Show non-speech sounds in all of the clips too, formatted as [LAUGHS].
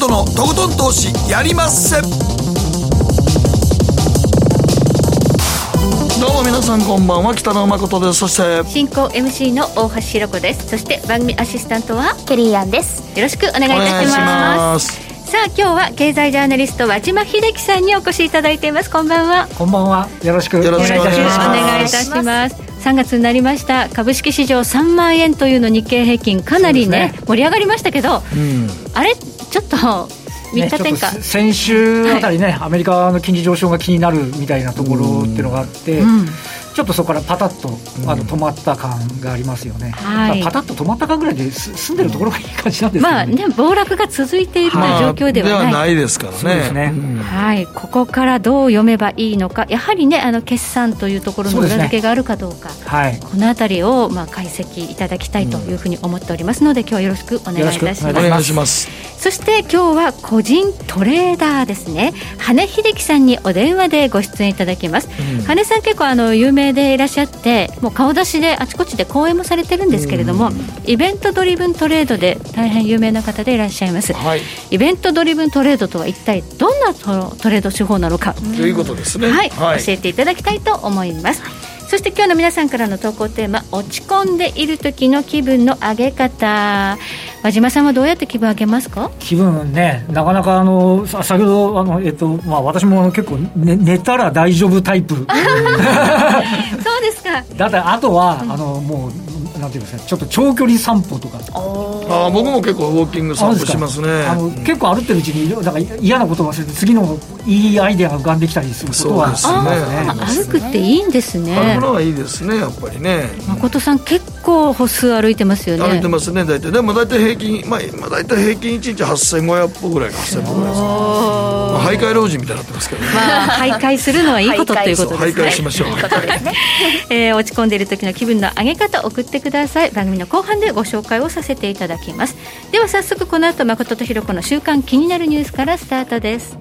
誠のとことん投資やりまっせ。どうも皆さんこんばんは北野誠です。そして進行 MC の大橋ひろ子です。そして番組アシスタントはケリーアンです。よろしくお願いいたします。さあ今日は経済ジャーナリスト和島秀樹さんにお越しいただいています。こんばんは。こんばんは。よろしくお願いいたします。お願いいたします。3月になりました。株式市場3万円というの日経平均かなりね、ね、盛り上がりましたけど、うん、あれちょっと3日転嫁、ね、先週あたりね、はい、アメリカの金利上昇が気になるみたいなところっていうのがあって、うんちょっとそこからパタッとあの止まった感がありますよね、はい、パタッと止まった感ぐらいで住んでるところがいい感じなんですね、まあね暴落が続いている状況ではない,、まあ、ないですからね、ね。うん、はい。ここからどう読めばいいのかやはりねあの決算というところの裏付けがあるかどうか、ね、はい、このあたりをまあ解析いただきたいというふうに思っておりますので、今日はよろしくお願いいたします。お願いします。そして今日は個人トレーダーですね。羽秀樹さんにお電話でご出演いただきます、うん、羽さん結構あの有名でいらっしゃっててもう顔出しであちこちで講演もされてるんですけれども、イベントドリブントレードで大変有名な方でいらっしゃいます、はい、イベントドリブントレードとは一体どんなトレード手法なのか。ということですね、はい、はい、教えていただきたいと思いますそして今日の皆さんからの投稿テーマ落ち込んでいる時の気分の上げ方。和島さんはどうやって気分上げますか？気分ねなかなかあの先ほどあの、えっとまあ、私も結構、ね、寝たら大丈夫タイプ。そうですか。[LAUGHS] だってあとは、うん、あのもうなんていうんですかちょっと長距離散歩とか。ああ僕も結構ウォーキング散歩しますね。あの、うん、結構歩ってるうちになんか嫌なことを忘れて次のいいアイデアが浮かんできたりすることはそうですね。歩くっていいんですね。歩くのはいいですねやっぱりね。誠さん結構歩数歩いてますよね。歩いてますね大体。でも大体平均まあ、まあ、大体平均1日8500歩ぐらいか8000歩ぐらいです、まあ、徘徊老人みたいになってますけどね、まあ、[LAUGHS] 徘徊するのはいいことということですね。徘徊しましょう、[LAUGHS] えー、落ち込んでいる時の気分の上げ方送ってください。番組の後半でご紹介をさせていただきます。では早速この後誠とひろ子の週刊気になるニュースからスタートです。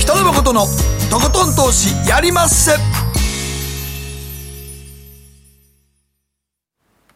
北野誠のとことん投資やりまっせ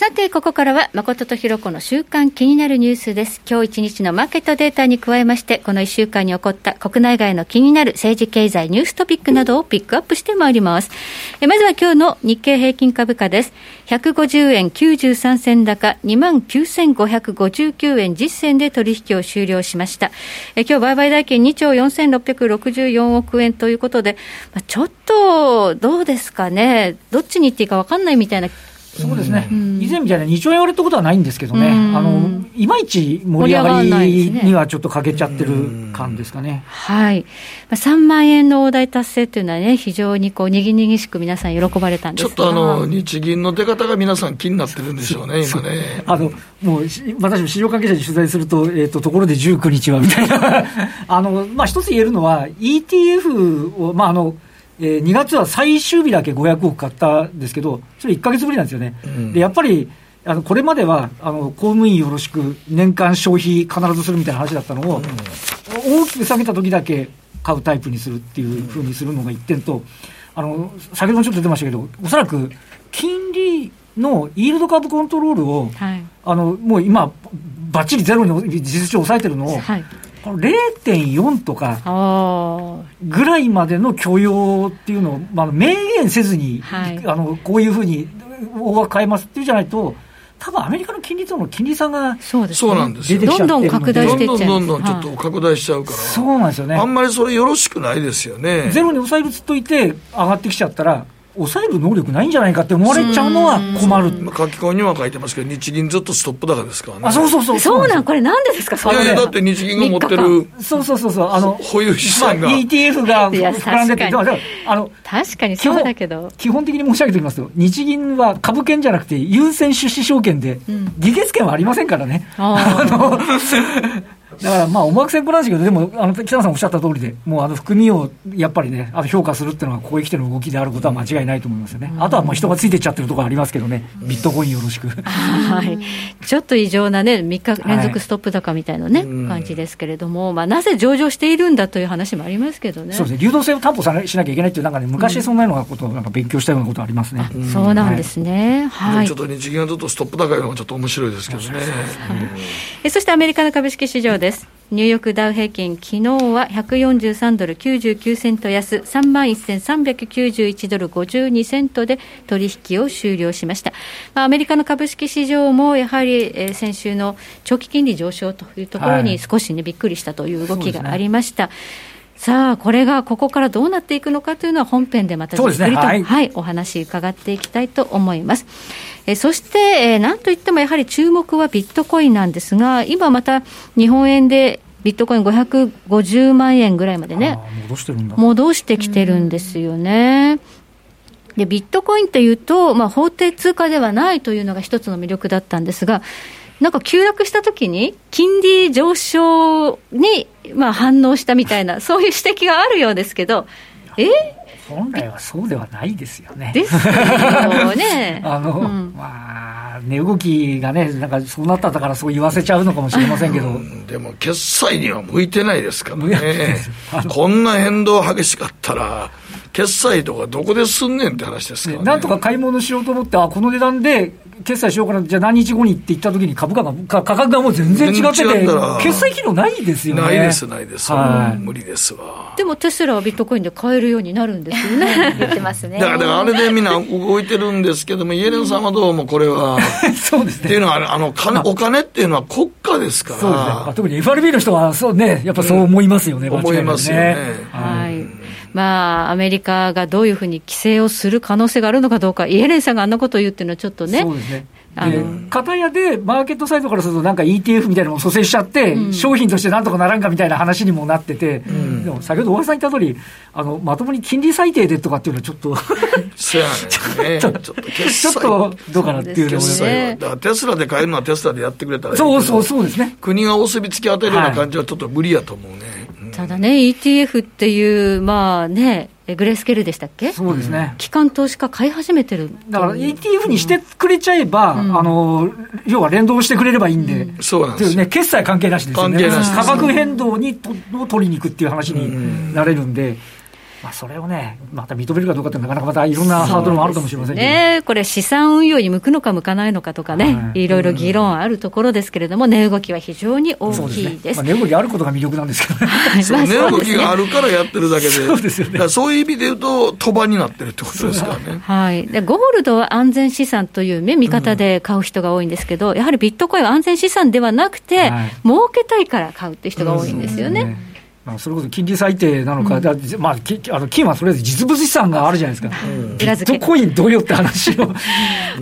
さて、ここからは、誠とひろ子の週間気になるニュースです。今日一日のマーケットデータに加えまして、この一週間に起こった国内外の気になる政治経済ニューストピックなどをピックアップしてまいります。えまずは今日の日経平均株価です。150円93銭高、29,559円実銭で取引を終了しました。え今日売買代金2兆4664億円ということで、ちょっと、どうですかね。どっちに行っていいか分かんないみたいなそうですね、以前みたいな2兆円割れってことはないんですけどね、あのいまいち盛り上がりにはちょっと欠けちゃってる感ですかね、はい、3万円の大台達成というのはね、非常にこうにぎにぎしく皆さん、喜ばれたんですちょっとあの日銀の出方が皆さん、気になってるんでしょうね、今ね。あのもう私も市場関係者に取材すると、えーと、ところで19日はみたいな。[LAUGHS] あの、まあ、一つ言えるのは、ETF を、まああのえー、2月は最終日だけ500億買ったんですけど、それ1か月ぶりなんですよね。うん、でやっぱりあのこれまではあの公務員よろしく年間消費必ずするみたいな話だったのを、うん、大きく下げた時だけ買うタイプにするっていうふうにするのが1点と、あの先ほどもちょっと出てましたけど、おそらく金利のイールドカーブコントロールを、はい、あのもう今、ばっちりゼロに実質上抑えてるのを、はい0.4とかぐらいまでの許容っていうのを、まあ、明言せずに、はい、あのこういうふうに大枠変えますっていうじゃないと、多分アメリカの金利との金利差がそうです、ね、なんですよ。どんどん拡大していっちゃうどんどんどんちょっと拡大しちゃうから、そうなんですよね。あんまりそれよろしくないですよね。ゼロに抑えるつっといて上がってきちゃったら抑える能力ないんじゃないかって思われちゃうのは困る。書き込みには書いてますけど、日銀ずっとストップ高ですからね。あ、そうそうそう。そうなん、これなんでですか、それ。いやだって日銀が持ってる。そうそうそうそう。あの、保有資産が。まあ、ETF が膨らんでて、あの、確かにそうだけど。基本的に申し上げておきますと、日銀は株券じゃなくて、優先出資証券で、議決権はありませんからね。あの、だからまあ、思惑先行なんですけど、でも、あの北野さんおっしゃった通りで、もうあの含みをやっぱりね、あの評価するっていうのは、ここへ来ての動きであることは間違いないと思いますよね。あとはもう人がついてっちゃってるところありますけどね、ビットコインよろしく。はい、ちょっと異常なね、3日連続ストップ高みたいなね、感じですけれども、まあ、なぜ上場しているんだという話もありますけどね。そうですね、流動性を担保さしなきゃいけないっていう、なんかね、昔そんなようなことをなんか勉強したようなことありますね。そうなんですね。はい。ちょっと日銀がずっとストップ高いのがちょっと面白いですけどね。えそしてアメリカの株式市場です。ニューヨークダウ平均、昨日は143ドル99セント安、3万1391ドル52セントで取引を終了しました。まあ、アメリカの株式市場もやはり、えー、先週の長期金利上昇というところに少しね、びっくりしたという動きがありました。さあ、これがここからどうなっていくのかというのは本編でまたじっくりと、ねはい、はい、お話伺っていきたいと思います。えそして、えー、なんといってもやはり注目はビットコインなんですが、今また日本円でビットコイン550万円ぐらいまでね、戻してるんだ戻してきてるんですよね。でビットコインというと、まあ、法定通貨ではないというのが一つの魅力だったんですが、なんか急落したときに、金利上昇に、まあ、反応したみたいな、そういう指摘があるようですけど、え？本来はそうではないですよね。ですよね。[LAUGHS] あの、うん、まあ、値動きがね、なんかそうなったからそう言わせちゃうのかもしれませんけど。でも、決済には向いてないですからね。こんな変動激しかったら、決済とかどこですんねんって話ですから、ね、なんとか買い物しようと思って、あこの値段で決済しようかな、じゃあ何日後にって言ったときに株価が、価格がもう全然違ってて、決済機能ないですよね。ないです、ないです。はい、無理ですわ。でもテスラはビットコインで買えるようになるんですよね。[LAUGHS] 言ってますね。だからあれでみんな動いてるんですけども、イエレンさんはどうもこれは。[LAUGHS] そうですね。っていうのは、あの金、お金っていうのは国家ですから。そうですね。特に FRB の人は、そうね、やっぱそう思いますよね、うん、思いますよね。はい。まあ、アメリカがどういうふうに規制をする可能性があるのかどうか、イエレンさんがあんなことを言うっていうのは、ちょっとね。そうですね片やで、マーケットサイドからすると、なんか ETF みたいなのを蘇生しちゃって、うん、商品としてなんとかならんかみたいな話にもなってて、うん、でも先ほど大橋さん言った通り、あのまともに金利最低でとかっていうのはちょっとそうやね [LAUGHS] ちょっと、ちょっとどうかなっていうのね、だからテスラで買えるのはテスラでやってくれたらそうそうそうですね。国がお墨付き与えるような感じはちょっと無理やと思うね。はい、ただね、ETF っていう、まあね、グレースケールでしたっけ？そうですね。機関投資家買い始めてる。だから ETF にしてくれちゃえば、うん、あの、要は連動してくれればいいんで。うん、そうなんですね。決済関係なしですよね。関係なし価格変動にとを取りに行くっていう話になれるんで。うんまあ、それをね、また認めるかどうかって、なかなかまたいろんなハードルもあるかもしれませんね、これ、資産運用に向くのか向かないのかとかね、はい、いろいろ議論あるところですけれども、値動きは非常に大きいです。ですね。まあ、値動きあることが魅力なんですけどね。[LAUGHS] そう値動きがあるからやってるだけで、そうですよね、そういう意味で言うと、賭場になってるってことですからね。はい、でゴールドは安全資産という、ね、見方で買う人が多いんですけど、やはりビットコインは安全資産ではなくて、はい、儲けたいから買うっていう人が多いんですよね。それこそ金利最低なのか、うん、まあ、あの金はとりあえず実物資産があるじゃないですか、[LAUGHS] うん、ビットコインどうよって話を。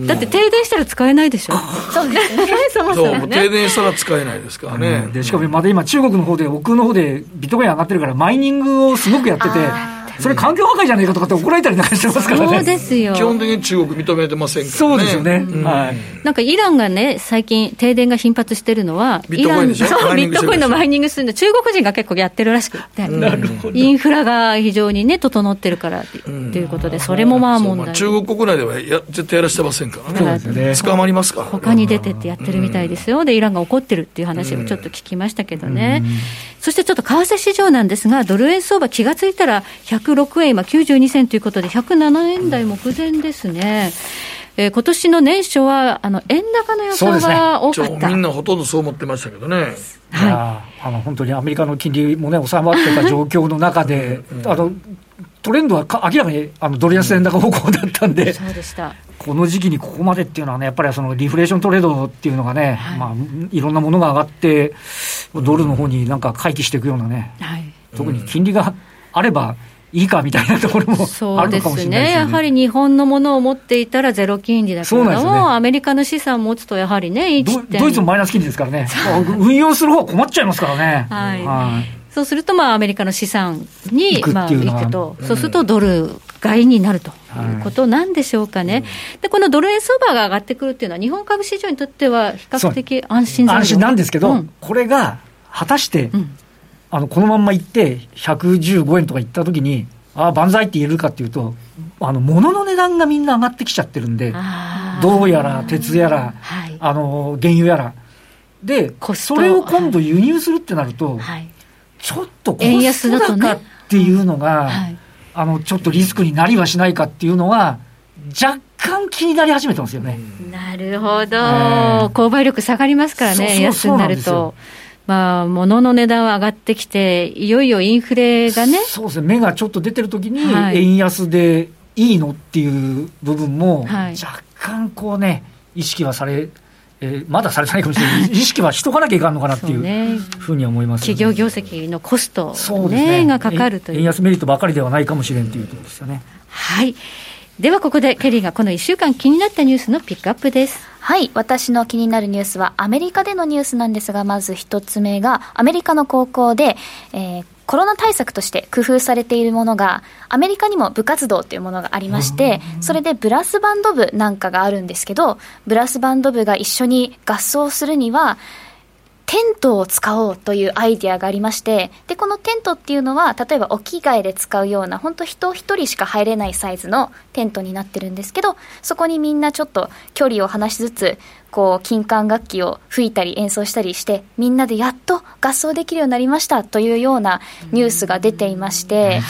だって停電したら使えないでしょ、[LAUGHS] そうですね、そもそも、ね、停電したら使えないですからね、でしかもまだ今、中国の方で、奥の方でビットコイン上がってるから、マイニングをすごくやってて。それ環境破壊じゃないかとかって怒られたりなんかしてますからね。そうですよ。基本的に中国認めてませんからね。そうですよね。うん、はい。なんかイランがね、最近停電が頻発してるのは、ビットコインでしょ？そう、ビットコインのマイニングするの、中国人が結構やってるらしくて、なるほど。インフラが非常にね、整ってるからっていうことで、それもまあ問題。まあ、中国国内ではや絶対やらせてませんからね。ね捕まりますから、ね。他に出てってやってるみたいですよ。で、イランが怒ってるっていう話をちょっと聞きましたけどね。そしてちょっと為替市場なんですが、ドル円相場気がついたら106円、今92銭ということで、107円台目前ですね。えー、今年の年初はあの円高の予想が多かった、ね、みんなほとんどそう思ってましたけどね。はい、あの本当にアメリカの金利もね、収まってた [LAUGHS] 状況の中で、うん、あのトレンドはか明らかにあのドル安円高方向だったんで、うん、そうでした。この時期にここまでっていうのはね、やっぱりそのリフレーショントレードっていうのがね、はい。まあ、いろんなものが上がって、ドルの方になんか回帰していくようなね、はい、特に金利があれば、いいかみたいなところもあるのかもしれないですね。やはり日本のものを持っていたらゼロ金利だけども、ね、アメリカの資産を持つとやはりね、ドイツもマイナス金利ですからね、運用する方は困っちゃいますからね。はい、はい、そうすると、まあ、アメリカの資産に行くまあ、行くと、そうするとドル買いになるということなんでしょうかね、はい、でこのドル円相場が上がってくるっていうのは、日本株市場にとっては比較的安心安心なんですけど、うん、これが果たして、うん、あのこのまんま行って115円とか行った時にああ万歳って言えるかっていうとあの物の値段がみんな上がってきちゃってるんで銅やら鉄やら、はい、あの原油やら。でそれを今度輸入するってなると、はい、ちょっとコスト高っていうのが、はい、あのちょっとリスクになりはしないかっていうのは若干気になり始めてますよね。なるほど、えー、購買力下がりますからね、安になると。まあ、物の値段は上がってきて、いよいよインフレがね。そうですね、目がちょっと出てるときに、円安でいいのっていう部分も、若干こうね、意識はされ、えー、まだされてないかもしれない、[LAUGHS] 意識はしとかなきゃいかんのかなっていうふうには思います、ね、企業業績のコスト、ね、ね。がかかるという。円安メリットばかりではないかもしれんというところですよね。はいではここでケリーがこの1週間気になったニュースのピックアップです。はい。私の気になるニュースはアメリカでのニュースなんですが、まず一つ目がアメリカの高校で、えー、コロナ対策として工夫されているものが、アメリカにも部活動というものがありまして、それでブラスバンド部なんかがあるんですけど、ブラスバンド部が一緒に合奏するには、テントを使おうというアイディアがありまして、で、このテントっていうのは、例えばお着替えで使うような、本当人一人しか入れないサイズのテントになってるんですけど、そこにみんなちょっと距離を離しつつ、こう金管楽器を吹いたり演奏したりしてみんなでやっと合奏できるようになりましたというようなニュースが出ていまして、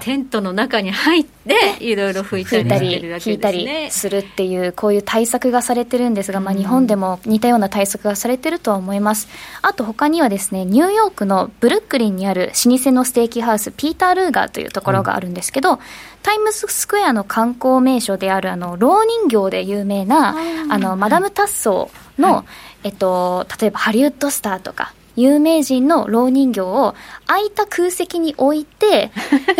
テントの中に入っていろいろ吹いたり弾いたりするっていうこういう対策がされてるんですが、まあ、日本でも似たような対策がされてるとは思います。あと他にはですねニューヨークのブルックリンにある老舗のステーキハウスピーター・ルーガーというところがあるんですけど、タイムズスクエアの観光名所であるあの老人形で有名なあのマダム・タッソーの、はい、えっと、例えばハリウッドスターとか有名人の老人形を空いた空席に置いて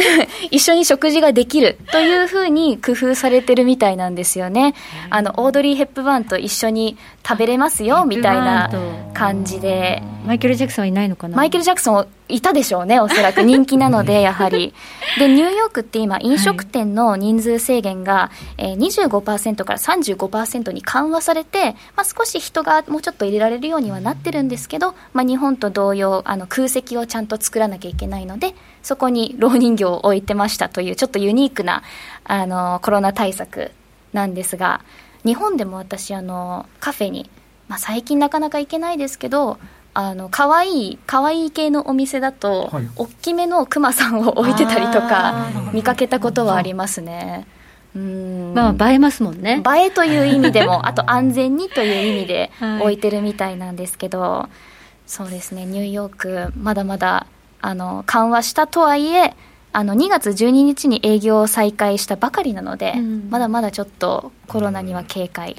[LAUGHS] 一緒に食事ができるというふうに工夫されてるみたいなんですよね。あのオードリー・ヘップバーンと一緒に食べれますよみたいな感じで。マイケル・ジャクソンはいないのかな？マイケル・ジャクソンいたでしょうねおそらく。[LAUGHS] 人気なのでやはり。でニューヨークって今飲食店の人数制限が、えー、25%から35%に緩和されて、まあ、少し人がもうちょっと入れられるようにはなってるんですけど、まあ、日本と同様あの空席をちゃんと作らなきゃいけないのでそこに老人形を置いてましたというちょっとユニークなあのコロナ対策なんですが日本でも私あのカフェに、まあ、最近なかなか行けないですけどあの可愛い可愛い系のお店だと、はい、大きめのクマさんを置いてたりとか見かけたことはありますね。うん。まあ映えますもんね。映えという意味でもあと安全にという意味で置いてるみたいなんですけど、はい、そうですねニューヨークまだまだあの緩和したとはいえあの2月12日に営業を再開したばかりなので、うん、まだまだちょっとコロナには警戒。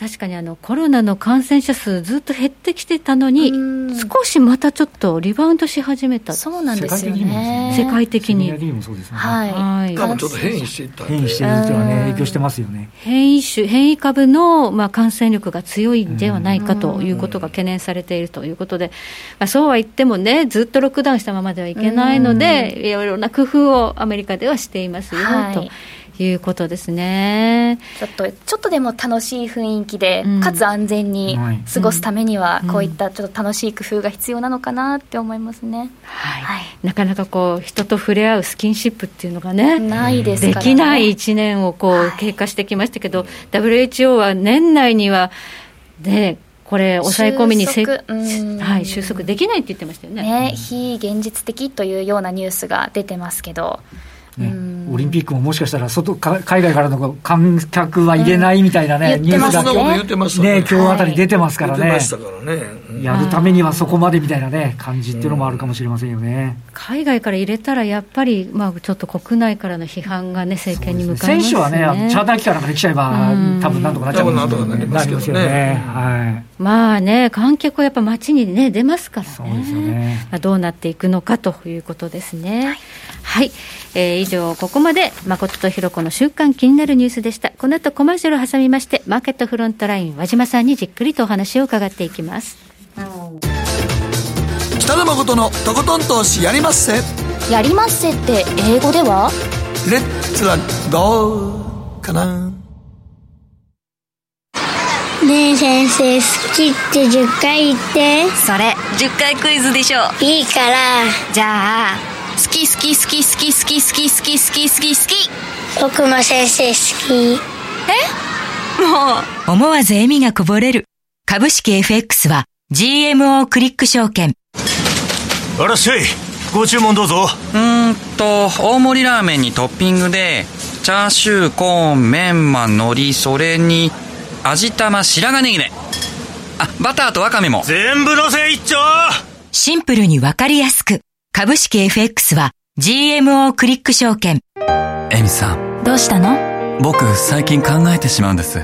確かにあのコロナの感染者数ずっと減ってきてたのに、少しまたちょっとリバウンドし始めた。そうなんですよね。世界的にはい、はい、ちょっと変異していった変異してるっていうのはね影響してますよね。変異種変異株のまあ感染力が強いんではないかということが懸念されているということで、まあ、そうは言ってもねずっとロックダウンしたままではいけないのでいろいろな工夫をアメリカではしていますよ、はい、と。いうことですね。ちょっとちょっとでも楽しい雰囲気で、うん、かつ安全に過ごすためには、こういったちょっと楽しい工夫が必要なのかなって思いますね、はい、はい、なかなかこう人と触れ合うスキンシップっていうのがねないです、ね、できない1年をこう経過してきましたけど、はい、WHO は年内にはねこれ、抑え込みにせ、はい、収束できないって言ってましたよね。ね非現実的というようなニュースが出てますけど。ね、オリンピックももしかしたら外海外からの観客は入れないみたいなね、うん、ニュースがね、今日あたり出てますからね、やるためにはそこまでみたいなね、感じっていうのもあるかもしれませんよね、海外から入れたら、やっぱり、まあ、ちょっと国内からの批判がね、政権に向かいます、ね、選手はね、チャーター機から来ちゃえば、多分なんとかなっちゃうんですよね、なりますよね。はい。まあね、観客はやっぱ街に、ね、出ますからね、そうですよね。まあ、どうなっていくのかということですね。はい、はい。えー、以上、ここまで誠とひろ子の週間気になるニュースでした。この後コマーシャルを挟みまして、マーケットフロントライン和島さんにじっくりとお話を伺っていきます。北野誠のとことん投資やりまっせ。やりまっせって英語では？レッツはどうかなねえ先生好きって10回言ってそれ10回クイズでしょいいからじゃあ好き好き好き好き好き好き好き好き好き好き。僕も先生好き。え？もう。思わず笑みがこぼれる。株式 FX は GMO クリック証券。あらっしゃい。ご注文どうぞ。うんと大盛りラーメンにトッピングでチャーシューコーンメンマ海苔それに味玉白髪ネギね。あバターとワカメも。全部のせ一丁シンプルにわかりやすく株式 FX は GMO クリック証券。エミさん。どうしたの？僕最近考えてしまうんです。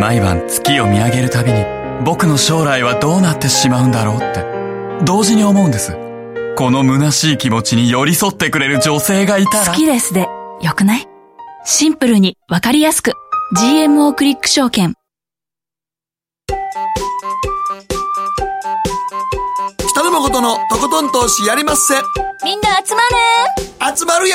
毎晩月を見上げるたびに僕の将来はどうなってしまうんだろうって。同時に思うんです。この虚しい気持ちに寄り添ってくれる女性がいたら。好きですで。よくない？シンプルにわかりやすく。GMO クリック証券野誠のとことん投資やりまっせ。みんな集まる集まるよ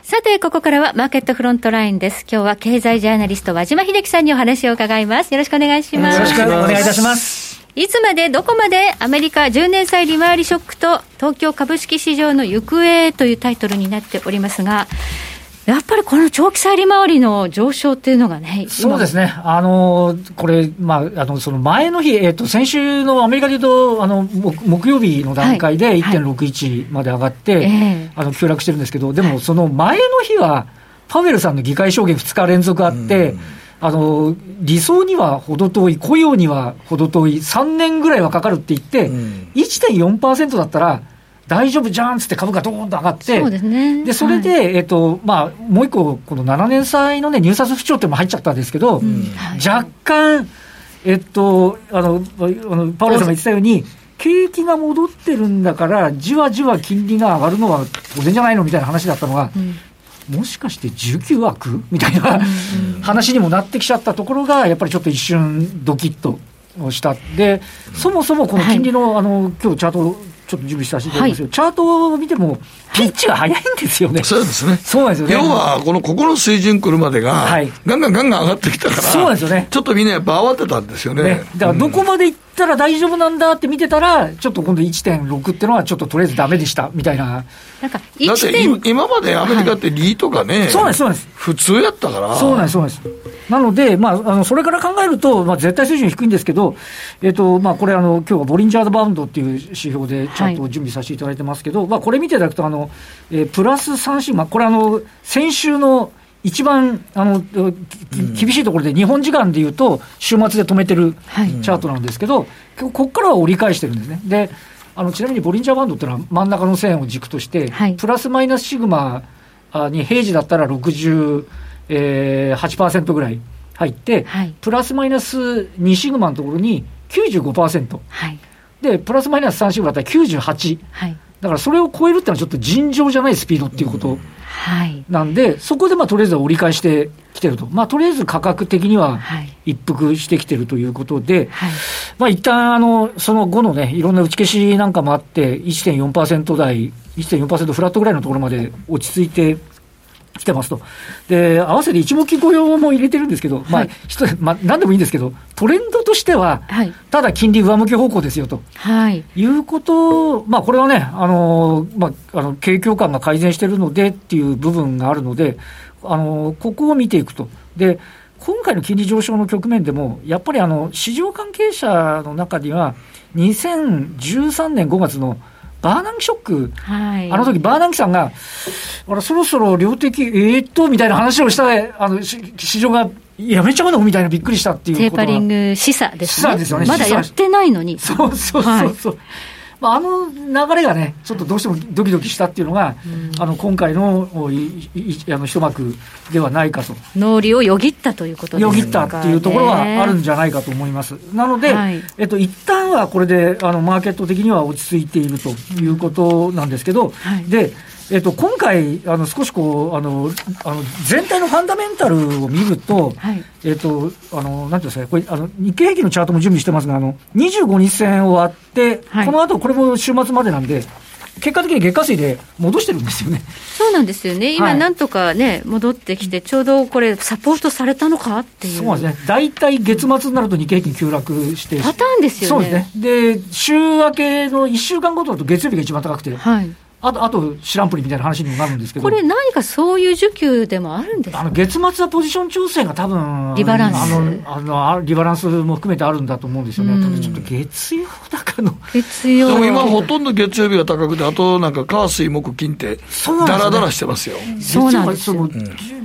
さて、ここからはマーケットフロントラインです。今日は経済ジャーナリスト和島秀樹さんにお話を伺います。よろしくお願いします。よろしくお願いいたします。いつまでどこまでアメリカ10年債利回りショックと東京株式市場の行方というタイトルになっておりますが、やっぱりこの長期債利回りの上昇っていうのがね、そうですね、あのこれ、まあ、あのその前の日、えっと、先週のアメリカでいうと、あの木曜日の段階で1.61まで上がって、はいはい、あの急落してるんですけど、でもその前の日は、パウエルさんの議会証言2日連続あって、あの理想には程遠い、雇用には程遠い、3年ぐらいはかかるって言って、1.4%だったら、大丈夫じゃんっつって株価どーんと上がって、そうですね。で、それで、はい、えっと、まあ、もう一個、この7年債のね、入札不調っていうのも入っちゃったんですけど、うん。はい、若干、えっと、あの、あのパウエルさんが言ってたように、景気が戻ってるんだから、じわじわ金利が上がるのは当然じゃないのみたいな話だったのが、うん、もしかして19枠みたいな話にもなってきちゃったところが、やっぱりちょっと一瞬ドキッとした。で、そもそもこの金利の、はい、あの、今日チャート、ちょっと準備させていただきますよ、はい、チャートを見ても、ピッチが早いんですよね。そうですね。そうなんですよね。要は、この、ここの水準来るまでが、はい、ガンガンガンガン上がってきたから、そうなんですよね。ちょっとみんなやっぱ慌てたんですよね。ねだから、どこまで行ったら大丈夫なんだって見てたら、ちょっと今度1.6っていうのは、ちょっととりあえずだめでした、みたいな。なんか、だって今までアメリカってリーとかね、はい、そうなんです、そうなんです。普通やったから。そうなんです、そうなんです。なので、まあ、あのそれから考えると、まあ、絶対水準低いんですけど、えっ、ー、と、まあ、これ、あの、今日はボリンジャードバウンドっていう指標でちゃんと準備させていただいてますけど、はい、まあ、これ見ていただくと、あの、えー、プラス3シグマ、これ、あの、先週の一番、あの、厳しいところで、日本時間でいうと、週末で止めてるチャートなんですけど、はい、ここからは折り返してるんですね。で、あの、ちなみにボリンジャーバンドっていうのは真ん中の線を軸として、はい、プラスマイナスシグマに平時だったら68%ぐらい入って、はい、プラスマイナス2シグマのところに95%、はい、で、プラスマイナス3シグマだったら98、はい、だからそれを超えるってのはちょっと尋常じゃないスピードっていうことなん。で、はい、そこでまあとりあえず折り返してきてると、まあ、とりあえず価格的には一服してきてるということで、はい、まあ一旦あのその後のね、いろんな打ち消しなんかもあって、1.4%台、1.4%フラットぐらいのところまで落ち着いて来てますと。で、合わせて一目雇用も入れてるんですけど、はい、まあ、まあ、なんでもいいんですけど、トレンドとしては、はい、ただ金利上向き方向ですよと。はい。いうこと、まあ、これはね、あの、まあ、あの、景況感が改善してるのでっていう部分があるので、あの、ここを見ていくと。で、今回の金利上昇の局面でも、やっぱりあの、市場関係者の中には、2013年5月のバーナンキショック、はい、あの時バーナンキさんが、あら、そろそろ量的、えー、っと、みたいな話をした、あの、市場が、やめちゃうのみたいなびっくりしたっていうテーパリング示唆ですね。示唆ですよね。まだやってないのに。そうそうそうそう。はいまあ、あの流れがね、ちょっとどうしてもドキドキしたっていうのが、うん、あの今回のあの一幕ではないかと。脳裏をよぎったということですよぎったっていうところはあるんじゃないかと思います。なので、はい、えっと、一旦はこれであのマーケット的には落ち着いているということなんですけど、はい、で、えっと、今回、あの少しこうあのあの全体のファンダメンタルを見ると、はい、えっと、あのなんていうんですか、これあの、日経平均のチャートも準備してますが、あの25日線終わって、はい、この後これも週末までなんで、結果的に月下水で戻してるんですよね。そうなんですよね、今、なんとかね、戻ってきて、ちょうどこれ、サポートされたのか？っていう。そうですね。大体月末になると日経平均急落して。パターンですよね。そうですね。で、週明けの1週間ごとだと月曜日が一番高くて。はい。あと、あと、知らんぷりみたいな話にもなるんですけど。これ何かそういう需給でもあるんですか？あの、月末はポジション調整が多分、リバランス。あの、あの、リバランスも含めてあるんだと思うんですよね。ただちょっと月曜高の。月曜。でも今ほとんど月曜日が高くて、あとなんか火水木金って、だらだらしてますよ。そうなんですよ。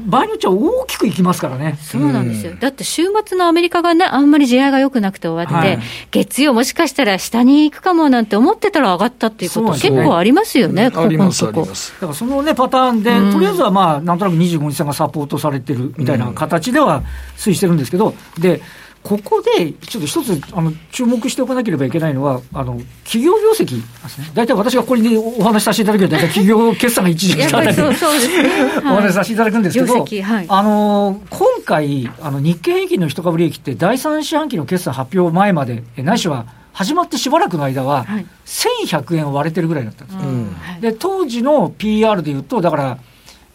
場合によっちゃ大きくいきますからね。そうなんですよ。だって週末のアメリカがね、あんまり地合いが良くなくて終わって、はい、月曜もしかしたら下に行くかもなんて思ってたら上がったっていうこと、結構ありますよね、ありますあります。だからそのね、パターンで、うん、とりあえずはまあ、なんとなく25日線がサポートされてるみたいな形では推移してるんですけど、で、ここで、ちょっと一つ、あの、注目しておかなければいけないのは、あの、企業業績ですね。大体私がここにお話しさせていただくと、大体企業決算が一時期たり、そうそうですね、[LAUGHS] お話しさせていただくんですけど、はい、あの、今回、あの、日経平均の一株利益って、第三四半期の決算発表前まで、ないしは、始まってしばらくの間は、1100円割れてるぐらいだったんです、うん、で、当時の PR でいうと、だから、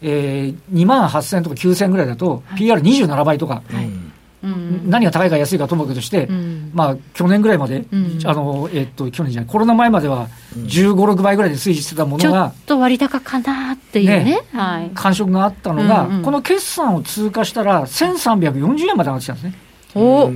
えー、2万8000とか9000ぐらいだと、PR27 倍とか、はい。何が高いか安いかともかくとして、うん、まあ、去年ぐらいまで、うん、あのえっと、去年じゃない、コロナ前までは15、6倍ぐらいで推移してたものが、ちょっと割高かなっていうね、ねはい、感触があったのが、うんうん、この決算を通過したら、1340円まで上がってきたんですね。お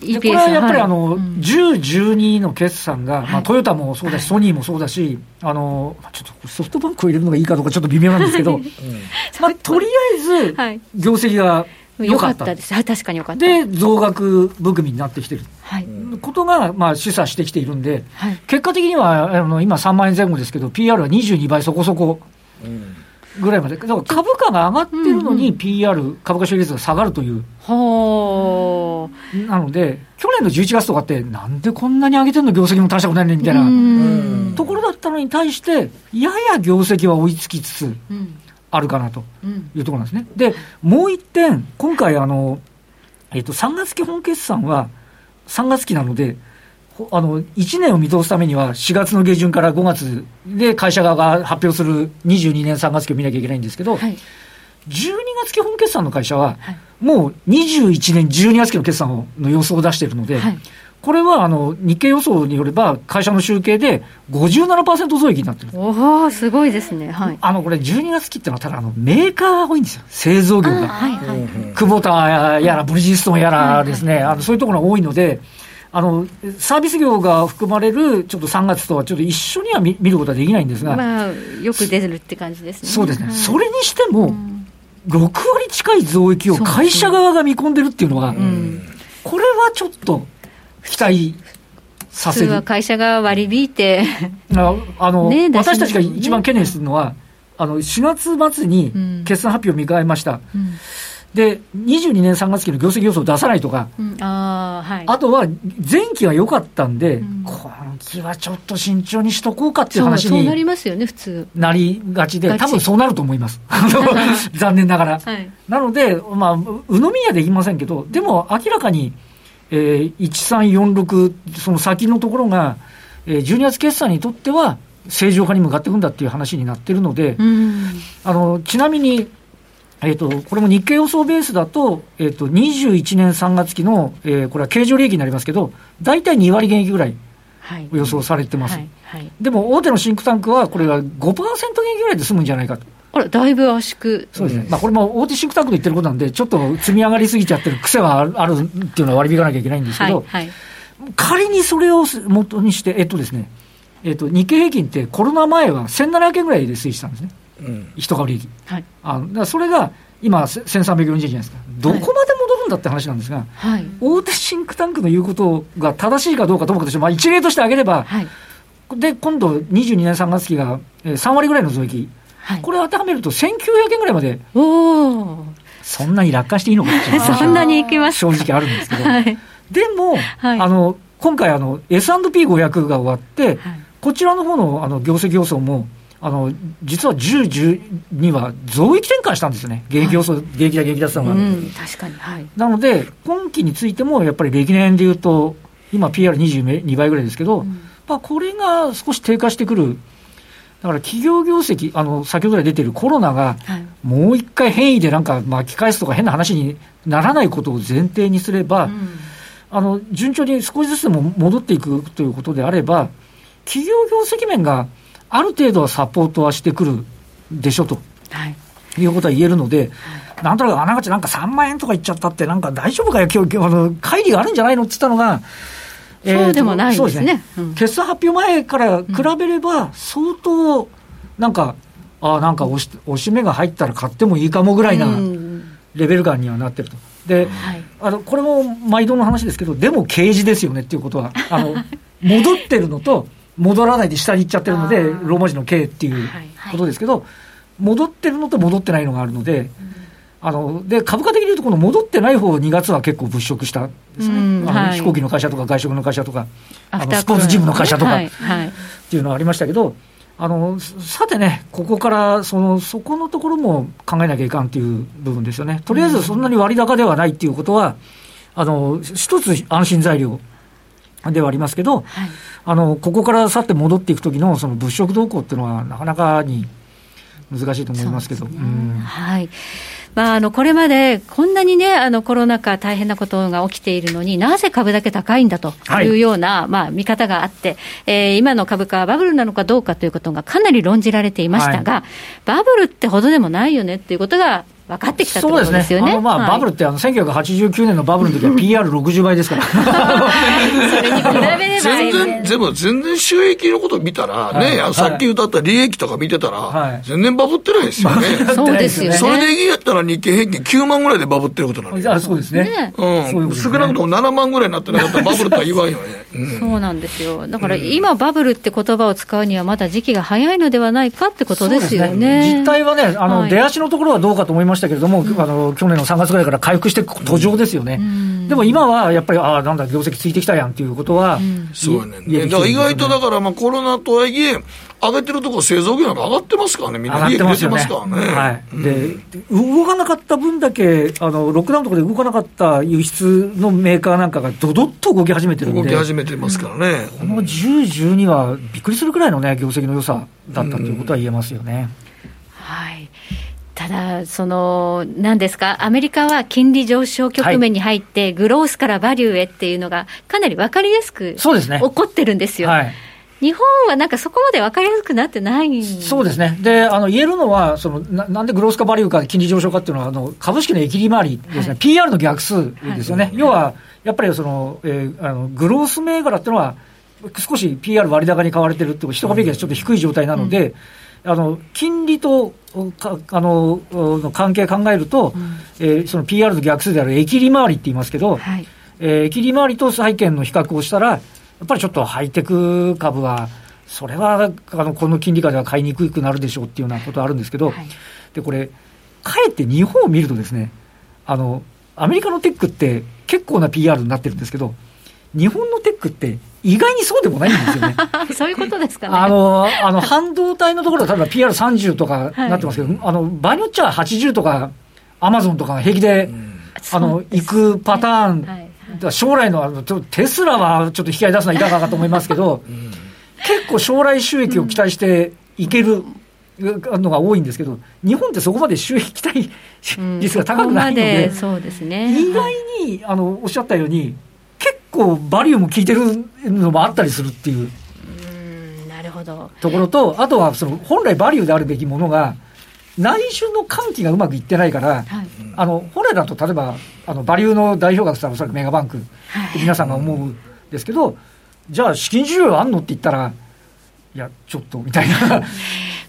でこれはやっぱりあの、はい、10、12の決算が、まあ、トヨタもそうだし、ソニーもそうだし、あのちょっとソフトバンクを入れるのがいいかどうかちょっと微妙なんですけど、[LAUGHS] まあ、とりあえず、業績が良かった。です。はい、確かに良かった。で、増額含みになってきてる。はい。ことが、まあ、示唆してきているんで、はい、結果的には、あの、今3万円前後ですけど、PR は22倍そこそこ。ぐらいまで、だから株価が上がってるのに PR、株価収益率が下がるという。はなので、去年の11月とかって、なんでこんなに上げてるの、業績も大したことないねみたいなところだったのに対して、やや業績は追いつきつつ、あるかなというところなんですね。で、もう一点、今回あの、えっ、と、3月期本決算は3月期なので、あの、1年を見通すためには4月の下旬から5月で会社側が発表する22年3月期を見なきゃいけないんですけど、はい、12月期本決算の会社は、もう21年12月期の決算の予想を出しているので、はい。これはあの日経予想によれば、会社の集計で57%増益になってる。おお、すごいですね、はい、あのこれ、12月期っていうのは、ただあの、メーカーが多いんですよ、製造業が。はいはい、久保田やら、ブリヂストンやらですね、あのそういうところが多いので、あのサービス業が含まれるちょっと3月とはちょっと一緒には見見ることはできないんですが、まあ、よく出るって感じですね。そうですね、はい、それにしても、6割近い増益を会社側が見込んでるっていうのは、これはちょっと。期待させる。は会社が割り引いて。ああの、ね、私たちが一番懸念するのは、あの4月末に決算発表を迎えました。うんうんで、22年3月期の業績予想を出さないとか、うん、あはい、あとは前期は良かったんで、うん、今期はちょっと慎重にしとこうかっていう話になりますよね、普通。なりがちで、多分そうなると思います。[LAUGHS] 残念ながら。はい、なので、まあ、鵜呑みやで言いませんけど、でも明らかに、えー、1346、その先のところが、えー、12月決算にとっては、正常化に向かっていくんだっていう話になってるので、あのちなみに、えーと、これも日経予想ベースだと、えーと、21年3月期の、えー、これは経常利益になりますけど、大体2割減益ぐらい予想されてます。はいはいはい、でも、大手のシンクタンクは、これが5%減益ぐらいで済むんじゃないかと。あら、だいぶ圧縮。そうですね。まあ、これも大手シンクタンクで言ってることなんで、ちょっと積み上がりすぎちゃってる癖はあるっていうのは割り引かなきゃいけないんですけど、仮にそれを元にして、えっとですね、えっと、日経平均ってコロナ前は1700円ぐらいで推移したんですね。うん、一株利益。はい。あだからそれが、今、1340円じゃないですか。どこまで戻るんだって話なんですが、はい、大手シンクタンクの言うことが正しいかどうかともかくとして、まあ、一例として挙げれば、はい、で、今度22年3月期が3割ぐらいの増益。はい、これ当てはめると1900円ぐらいまで、おそんなに落下していいのかって [LAUGHS] そんなにいきます正直あるんですけど、はい、でも、はい、あの今回あの、S&P500 が終わって、こちらの方のあの業績予想も、あの実は10、10には増益転換したんですよね、現役予想、現役だ、現役だったのが、うん、確かに、はい、なので、今期についてもやっぱり歴年でいうと、今、PR22 倍ぐらいですけど、うん、まあ、これが少し低下してくる。だから企業業績、あの先ほど来出てるコロナが、もう一回変異でなんか巻き返すとか変な話にならないことを前提にすれば、うん。あの順調に少しずつでも戻っていくということであれば、企業業績面がある程度はサポートはしてくるでしょと、はい、いうことは言えるので、はい、なんとなくあながちなんか3万円とか言っちゃったって、なんか大丈夫かよ、今日あの乖離があるんじゃないのって言ったのが、そうでもないですね。すね。うん、決算発表前から比べれば、相当、なんか、ああ、なんか押し押し目が入ったら買ってもいいかもぐらいなレベル感にはなってると。で、はい、あのこれも毎度の話ですけど、でも刑事ですよねっていうことは、あの [LAUGHS] 戻ってるのと、戻らないで下に行っちゃってるので、ローマ字の K っていうことですけど、戻ってるのと戻ってないのがあるので、あので株価的に言うと、この戻ってない方2月は結構物色したんですね、あの飛行機の会社とか外食の会社とか、あのスポーツジムの会社とか、っていうのはありましたけど、あのさてね、ここからそのそこのところも考えなきゃいかんという部分ですよね、とりあえずそんなに割高ではないっていうことは、あの一つ安心材料ではありますけど、はい、あのここから去って戻っていく時のその物色動向っていうのは、なかなかに難しいと思いますけど。ね。うん、はい。まあ、あのこれまでこんなにね、あのコロナ禍、大変なことが起きているのになぜ株だけ高いんだとい。うような、はい、まあ、見方があって、えー、今の株価はバブルなのかどうかということがかなり論じられていましたが、はい、バブルってほどでもないよねっていうことが分かってきたってことですよね。ねまあ、はい、バブルってあの1989年のバブルの時は PR60 倍ですから。[LAUGHS] それに比べれば全然、でも全然収益のこと見たらね、はい、さっき歌った利益とか見てたら、はい、全然バブってないですよね。そうですよね。それでいいやったら日経平均9万ぐらいでバブってることなのあ、そうですね。ねうん。少なくとも7万ぐらいになってなかったらバブルとは言わんよね。うん、そうなんですよ。だから今バブルって言葉を使うにはまだ時期が早いのではないかってことですよね。ね実態はね、あの、出足のところはどうかと思いましたけれども、あの、去年の3月ぐらいから回復して途上ですよね、うん、でも今はやっぱり、ああ、なんだ、業績ついてきたやんっていうことは、うん、そうね、ね。だから意外とだから、まあ、コロナとはいえ、上げてるところ、製造業なんか上がってますからね、みんな利益出てますからね。はい、で、動かなかった分だけあの、ロックダウンとかで動かなかった輸出のメーカーなんかがどどっと動き始めてるんで、動き始めてますからね。この10、12はびっくりするくらいのね、業績の良さだったということは言えますよね。はいただ、その、なんですか、アメリカは金利上昇局面に入って、はい、グロースからバリューへっていうのが、かなり分かりやすくそうです、ね、起こってるんですよ。はい。日本はなんかそこまで分かりやすくなってない。そうですね、であの言えるのはそのな、なんでグロースかバリューか金利上昇かっていうのは、あの株式の益利回りですね、はい、PR の逆数ですよね、はい、要はやっぱりその、えー、あのグロース銘柄っていうのは、少し PR 割高に買われてるって、人株益がちょっと低い状態なので、うんあの金利とかあのの関係考えると、うん、えー、その PR の逆数である益利回りって言いますけど、はい、えー、益利回りと債券の比較をしたら、やっぱりちょっとハイテク株は、それはあのこの金利下では買いにくくなるでしょうっていうようなことあるんですけど、はい、でこれ、かえって日本を見るとですね、あのアメリカのテックって結構な PR になってるんですけど、日本のテックって意外にそうでもないんですよね。[LAUGHS] そういうことですかね。あの、あの、半導体のところは例えば PR30 とかなってますけど、はい、あの、場合によっちゃ80とか、アマゾンとか平気で、うん、あの、行くパターン、はいはい、将来のあの、テスラはちょっと引き合い出すのはいかがかと思いますけど、うん、結構将来収益を期待していける。のが多いんですけど、日本ってそこまで収益期待率が高くないので、うん、そうですね、意外にあのおっしゃったように、構バリューも効いてるのもあったりするっていう。なるほど。ところと、あとはその本来バリューであるべきものが、内需の喚起がうまくいってないから、はい、あの本来だと例えばあのバリューの代表格さおそらくメガバンクって皆さんが思うんですけど、はい、じゃあ資金需要あんのって言ったらいやちょっとみたいな。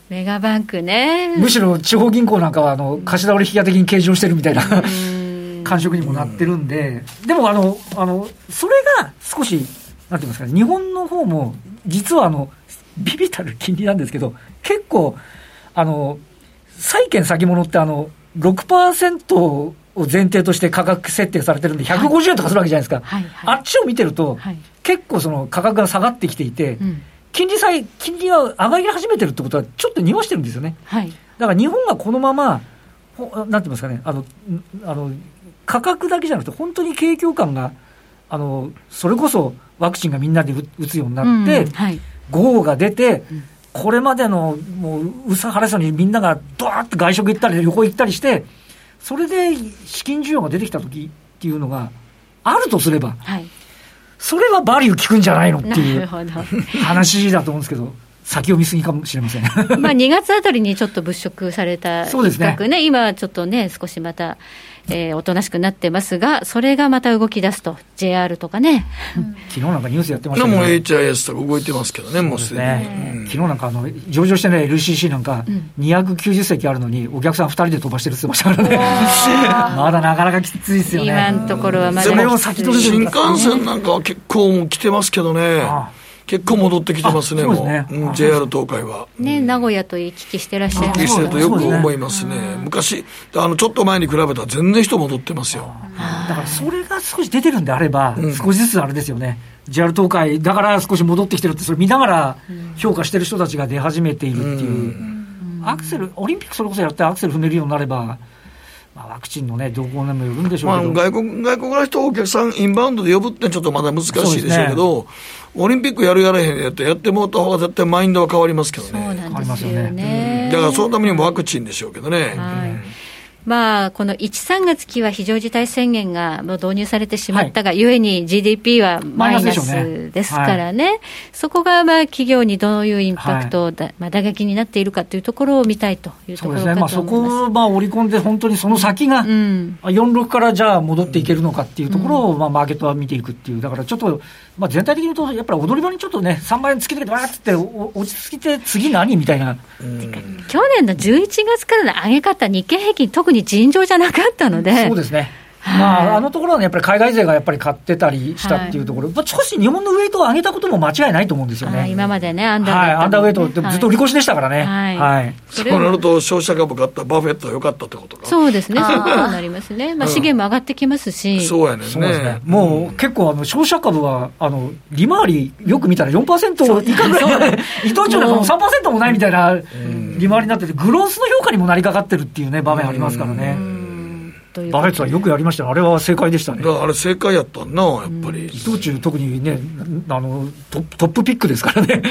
メガバンクね。むしろ地方銀行なんかはあの貸し倒れ引き当て金計上してるみたいな感触にもなってるんで、でもあの、あの、それが少し、なんていうんですかね、日本の方も、実はあの、ビビたる金利なんですけど、結構、あの、債券先物ってあの、6%を前提として価格設定されてるんで、150円とかするわけじゃないですか。はいはい。はい、あっちを見てると、はい、結構その価格が下がってきていて、うん、金利さえ、金利が上がり始めてるってことは、ちょっと濁してるんですよね。はい、だから日本がこのまま、なんて言いますかね、あの、あの、価格だけじゃなくて、本当に景況感が、あのそれこそワクチンがみんなで打つようになって、うんはい、豪雨が出て、これまでのもう、うさ晴れそうにみんながドワーって外食行ったり、旅行行ったりして、それで資金需要が出てきた時っていうのがあるとすれば、はい。それはバリュー効くんじゃないのっていう。話だと思うんですけど、先を見過ぎかもしれません。[LAUGHS] まあ2月あたりにちょっと物色されたそうですね企画ね、今はちょっとね、少しまた、えーおとなしくなってますが、それがまた動き出すと、JR とかね、昨日なんかニュースやってましたけど、HIS とか動いてますけどね、もうすでに。ねうん昨日なんかあの上場してない LCC なんか、290席あるのに、お客さん2人で飛ばしてるって言ってましたからね、[LAUGHS] まだなかなかきついですよね。今のところはまだ。それを先取り新幹線なんかは結構もう来てますけどね。ああ。結構戻ってきてますね、あもう。ねうん JR 東海は。ね、名古屋と行き来してらっしゃいます実から際とよく思いますね。昔、あの、ちょっと前に比べたら全然人戻ってますよ。だからそれが少し出てるんであれば、少しずつあれですよね、JR 東海だから少し戻ってきてるって、それ見ながら評価してる人たちが出始めているっていう、アクセル、オリンピックそれこそやってアクセル踏めるようになれば、まあ、ワクチンのね、動向にもよるんでしょまあ、うけど、外国、外国の人をお客さんインバウンドで呼ぶってちょっとまだ難しいでしょうけど、オリンピックやるやらへんやってやってもらった方が絶対マインドは変わりますけどそうね。なんですよね。だからそのためにもワクチンでしょうけどね。はいまあ、この1、3月期は非常事態宣言がもう導入されてしまったが、ゆえに GDP はマイナスですからね、そこがまあ企業にどういうインパクトをだ、まあ、打撃になっているかというところを見たいというところかそうです。ね、まあ、そ。こをまあ織り込んで、本当にその先が、うん。あ46からじゃあ戻っていけるのかっていうところを、まあ、マーケットは見ていくっていう、だからちょっと、まあ、全体的に言うと、やっぱり踊り場にちょっとね、3万円突き抜けて、わーって、お落ち着いて、次何みたいな、去年の11月からの上げ方、日経平均、特にに尋常じゃなかったので、そうですね。はい。まあ、あのところはね、やっぱり海外勢がやっぱり買ってたりしたっていうところ、まあ、少し日本のウエイトを上げたことも間違いないと思うんですよね。はい今までね、アンダーはい、アンダーウェイトだったもずっと売り越しでしたからね。はい。はい。そうなると、商社株買ったバフェットは良かったってことか。そうですね、そういうことになりますね、まあ、資源も上がってきますし、そうやねんそうですね。ね。。もう結構あの、商社株は、あの、利回りよく見たら4%以下ぐらい、[LAUGHS] 伊藤忠なんかもう3%もないみたいな利回りになってて、グロースの評価にもなりかかってるっていうね、場面ありますからね。というバフェットはよくやりましたよあれは正解でしたねだ。からあれ正解やったんな、やっぱり。伊藤忠特にね、あのトップ、トップピックですからね。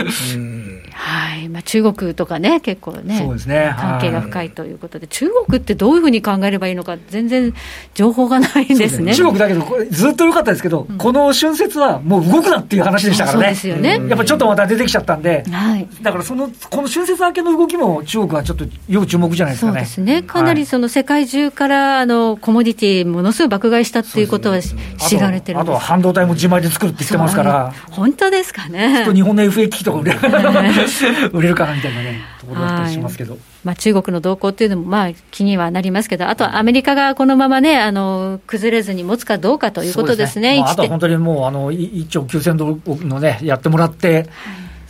はい。まあ、中国とかね、結構ね、そうですね。関係が深いということで、中国ってどういうふうに考えればいいのか、全然情報がないんですね。中国だけど、これずっと良かったですけど、この春節はもう動くなっていう話でしたからね。そうですよね。やっぱちょっとまた出てきちゃったんで、はい。だからその、この春節明けの動きも中国はちょっと要注目じゃないですそうかね。ですね、かなりその世界中からあのコモディティものすごい爆買いしたっていうことはし知られてるんあとは半導体も自前で作るって言ってますから、本当ですかね。と。日本の FA 機器とか売れ [LAUGHS] [LAUGHS] 売れるかなみたいなね、ところだったりしますけど。まあ、中国の動向っていうのもまあ気にはなりますけど、あとはアメリカがこのままね、あの崩れずに持つかどうかということですね、そうまあ、あとは1.1本当にもうあのい1兆9000ドルのね、やってもらって、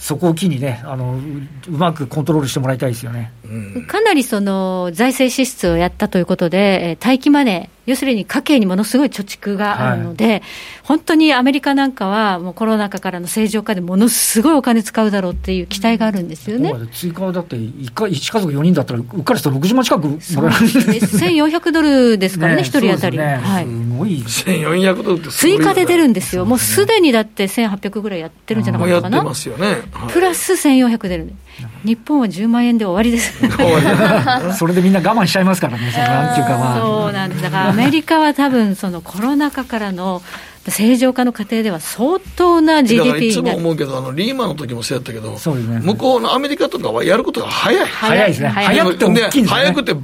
そこを機にねあのう、うまくコントロールしてもらいたいですよね。かなりその財政支出をやったということで、えー待機マネー、要するに家計にものすごい貯蓄があるので、本当にアメリカなんかは、もうコロナ禍からの正常化でものすごいお金使うだろうっていう期待があるんですよね。追加だって1か、一家族4人だったら、うっかりしたら60万近くもらえる。んですです1400ドルですからね、ね一人当たり。ね。はい。すごい。1400ドルって追加で出るんですよ、もうすでにだって1800ぐらいやってるんじゃなかったかな。もうやってま、すよね。はい。プラス1400出る、日本は10万円で終わりです。[LAUGHS] それでみんな我慢しちゃいますからね、そのなんていうかまあ。そうなんです。だからアメリカは多分そのコロナ禍からの正常化の過程では相当なだからい GDP つ。も思うけど、あのリーマンの時もそうやったけど、ね向こうのアメリカとかはやることが早い。早いですね。早くて大きいんですよね。早くてバ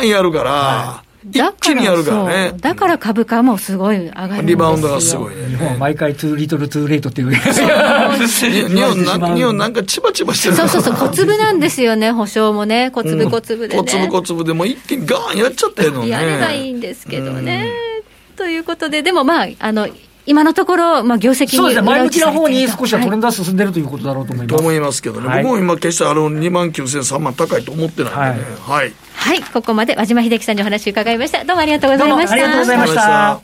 ーンやるから、一気にやるからね。だから株価もすごい上がるんですよ。リバウンドがすごいね。日本は毎回 too little too late っていう。に日本なんか、日本なんかチバチバしてるそうそうそう、小粒なんですよね、保証もね、小粒小粒でね。小粒小粒でもう一気にガーンやっちゃったのね。やればいいんですけどね。ということで、でもまあ、あの、今のところ、まあ、業績にそうですね、前向きな方に少しはトレンドは進んでるということだろうと思いとます。思いますけどね、はい僕も今決してあの2万9000、3万高いと思ってないんでね。はい。はい、ここまで和島秀樹さんにお話伺いました。どうもありがとうございました。どうもありがとうございました。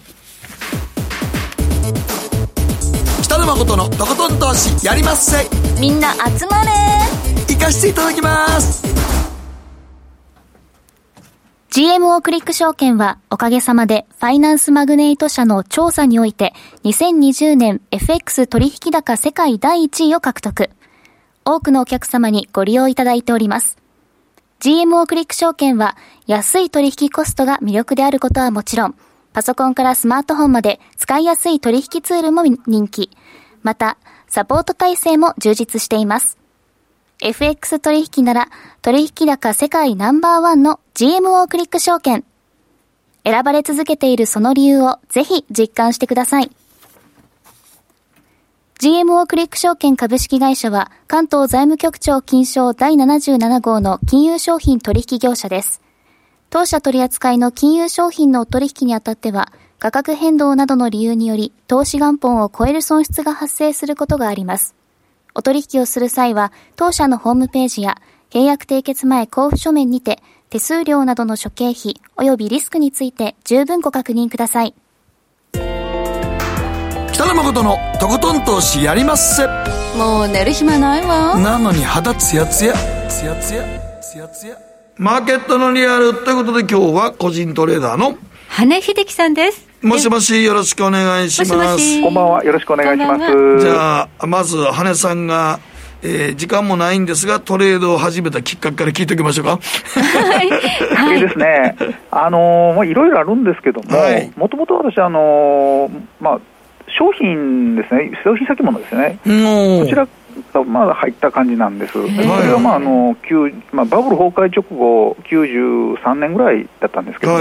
北野誠のとことん投資やりまっせみんな集まれ行かしていただきます GMO クリック証券はおかげさまでファイナンスマグネイト社の調査において2020年 FX 取引高世界第1位を獲得。多くのお客様にご利用いただいております。GMO クリック証券は安い取引コストが魅力であることはもちろん、パソコンからスマートフォンまで使いやすい取引ツールも人気。また、サポート体制も充実しています。FX 取引なら取引高世界ナンバーワンの GMO クリック証券。選ばれ続けているその理由をぜひ実感してください。GMO クリック証券株式会社は関東財務局長金賞第77号の金融商品取引業者です。当社取扱いの金融商品の取引にあたっては価格変動などの理由により投資元本を超える損失が発生することがあります。お取引をする際は当社のホームページや契約締結前交付書面にて手数料などの諸経費及びリスクについて十分ご確認ください。北野誠のとことん投資やりまっせ。もう寝る暇ないわ。なのに肌ツヤツヤ。ツヤツヤ。ツヤツヤ。マーケットのリアルということで今日は個人トレーダーの羽秀樹さんですもしもしよろしくお願いします。こんばんは。よろしくお願いします。じゃあまず羽さんがえー、時間もないんですが、トレードを始めたきっかけから聞いておきましょうか。はい。きっかけですね。あのー、まあ、いろいろあるんですけども、もともと私、あのー、まあ、商品ですね、消費先物ですね、こちらがまだ入った感じなんです、それが、まああのまあ、バブル崩壊直後、93年ぐらいだったんですけども、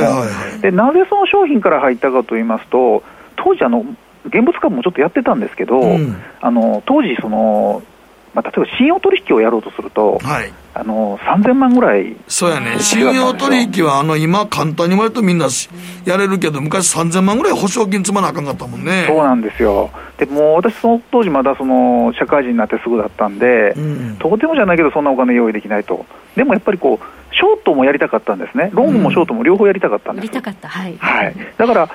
でなぜその商品から入ったかといいますと、当時あの、現物株もちょっとやってたんですけど、うん、あの当時その、まあ、例えば信用取引をやろうとすると、はい、あの3000万ぐらいそうやね、信用取引はあの今、簡単に言われるとみんなやれるけど、昔3000万ぐらい保証金積まなあかんかったもんね。そうなんですよ、でも私、その当時、まだその社会人になってすぐだったんで、うん、とてもじゃないけど、そんなお金用意できないと、でもやっぱりこう、ショートもやりたかったんですね、ロングもショートも両方やりたかったんです、やりたかった、はい、はい、だから、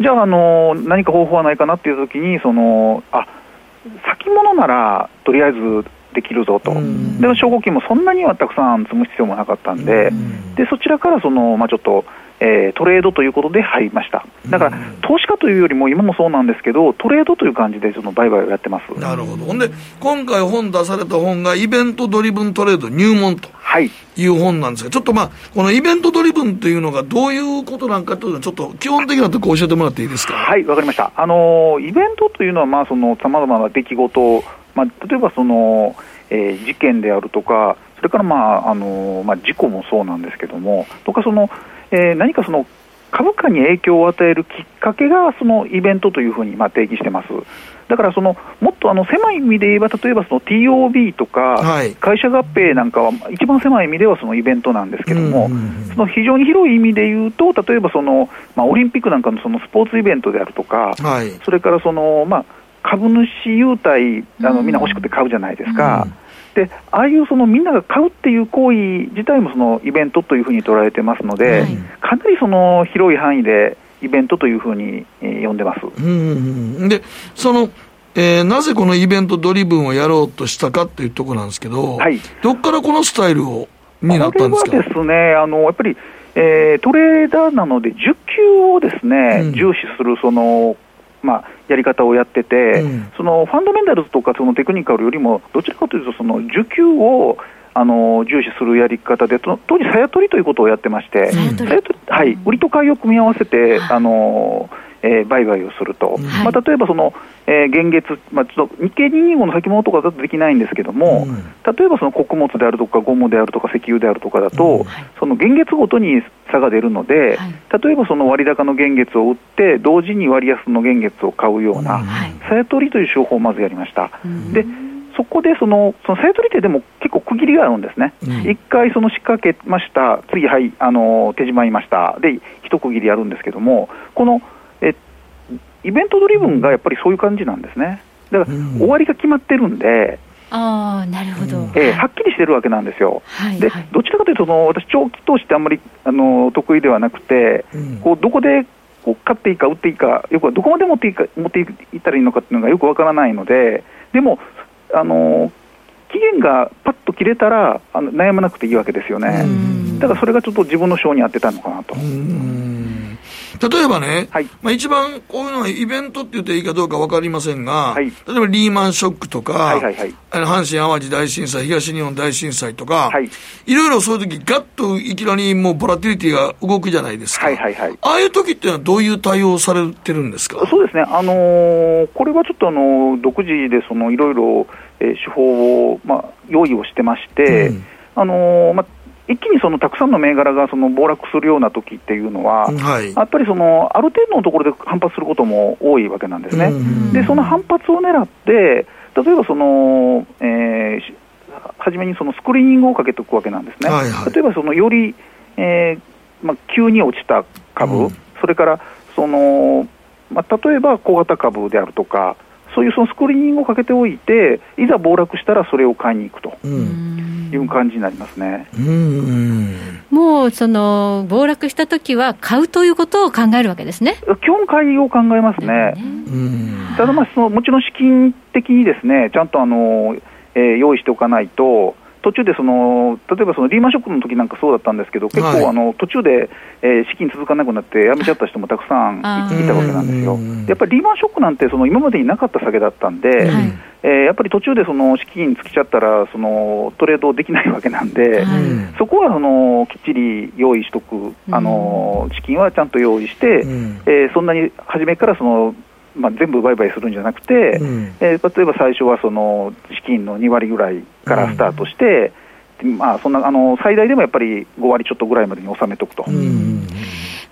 じゃあ、あの何か方法はないかなっていうときに、そのあ先物ならとりあえずできるぞと、で証拠金もそんなにはたくさん積む必要もなかったんで、でそちらからその、まあ、ちょっと、えー、トレードということで入りました、だから、投資家というよりも、今もそうなんですけど、トレードという感じで、その売買をやってます。なるほど、ほんで、今回本出された本が、イベントドリブントレード入門と。い。う本なんですが、ちょっとまあ、このイベントドリブンというのがどういうことなんかというのは、ちょっと基本的なところ教えてもらっていいですか？はい、わかりました。あのイベントというのは、まあ、そのさまざまな出来事、まあ、例えばその、えー、事件であるとか、それから、まああのまあ、事故もそうなんですけども、とかその、えー、何かその株価に影響を与えるきっかけがそのイベントというふうにまあ定義してます。だからそのもっとあの狭い意味で言えば、例えばその TOB とか、会社合併なんかは、一番狭い意味ではそのイベントなんですけども、その非常に広い意味で言うと、例えばその、まあ、オリンピックなんかのそのスポーツイベントであるとか、それからその、まあ、株主優待あの、みんな欲しくて買うじゃないですか。でああいうそのみんなが買うっていう行為自体もそのイベントというふうに捉えてますので、はい、かなりその広い範囲でイベントというふうに、えー、呼んでます。うんでそのえー、なぜこのイベントドリブンをやろうとしたかっていうところなんですけど、はい、どっからこのスタイルをになったんですか？これはですね、あのやっぱり、えー、トレーダーなので、需給をですね、うん、重視するそのまあ、やり方をやってて、うん、そのファンダメンタルズとかそのテクニカルよりも、どちらかというと、その需給をあの重視するやり方で、当時、さや取りということをやってまして、はい、売りと買いを組み合わせて、あのえー、売買をすると、はい、まあ、例えばその、えー、現月、まあ、ちょっと日経225の先物とかだとできないんですけども、うん、例えばその穀物であるとか、ゴムであるとか、石油であるとかだと、うんはい、その現月ごとに差が出るので、はい、例えばその割高の現月を売って、同時に割安の現月を買うような、さや取りという手法をまずやりました。でそこでその、そのさや取りってでも結構区切りがあるんですね、一、うん、回その仕掛けました、次、はい、あの手締まりました、で、一区切りやるんですけども、このえイベントドリブンがやっぱりそういう感じなんですね。だから、終わりが決まってるんで、あなるほど、えー、はっきりしてるわけなんですよ、はい、でどちらかというとその、私、長期投資ってあんまりあの得意ではなくて、うん、こうどこでこう買っていいか、売っていいか、よくどこまで持っていいか持っていったらいいのかっていうのがよくわからないので、でも、あの期限がパッと切れたらあの悩まなくていいわけですよね、だからそれがちょっと自分の性に合ってたのかなと。例えばね、はい、まあ、一番こういうのはイベントって言っていいかどうか分かりませんが、はい、例えばリーマンショックとか、はいはいはい、阪神・淡路大震災、東日本大震災とか、はい、いろいろそういう時ガッといきなりもうボラティリティが動くじゃないですか、はいはいはい、ああいう時っていうのは、どういう対応されてるんですか？そうですね、あのー、これはちょっとあの独自でそのいろいろ、えー、手法を、まあ、用意をしてまして、うん、あのー、まあ一気にそのたくさんの銘柄がその暴落するような時っていうのは、はい、やっぱりそのある程度のところで反発することも多いわけなんですね。で、その反発を狙って、例えばその、えー、初めにそのスクリーニングをかけておくわけなんですね。はいはい、例えばそのより、えーまあ、急に落ちた株、うん、それからその、まあ、例えば小型株であるとか、そういうそのスクリーニングをかけておいて、いざ暴落したらそれを買いに行くと。いう感じになりますね。もうその暴落したときは買うということを考えるわけですね。基本買いを考えますね。ただまあそのもちろん資金的にですね、ちゃんとあの、えー、用意しておかないと。途中でその例えばそのリーマンショックの時なんかそうだったんですけど、結構あの途中で、えー、資金続かなくなって辞めちゃった人もたくさんいたわけなんですよ。やっぱりリーマンショックなんてその今までになかった酒だったんで、はい、えー、やっぱり途中でその資金尽きちゃったらそのトレードできないわけなんで、はい、そこはそのきっちり用意しとく、あの資金はちゃんと用意して、うん、えー、そんなに初めからそのまあ、全部売買するんじゃなくて、うん、えー、例えば最初はその資金の2割ぐらいからスタートして、うん、まあ、そんなあの最大でもやっぱり5割ちょっとぐらいまでに収めておくと。うん。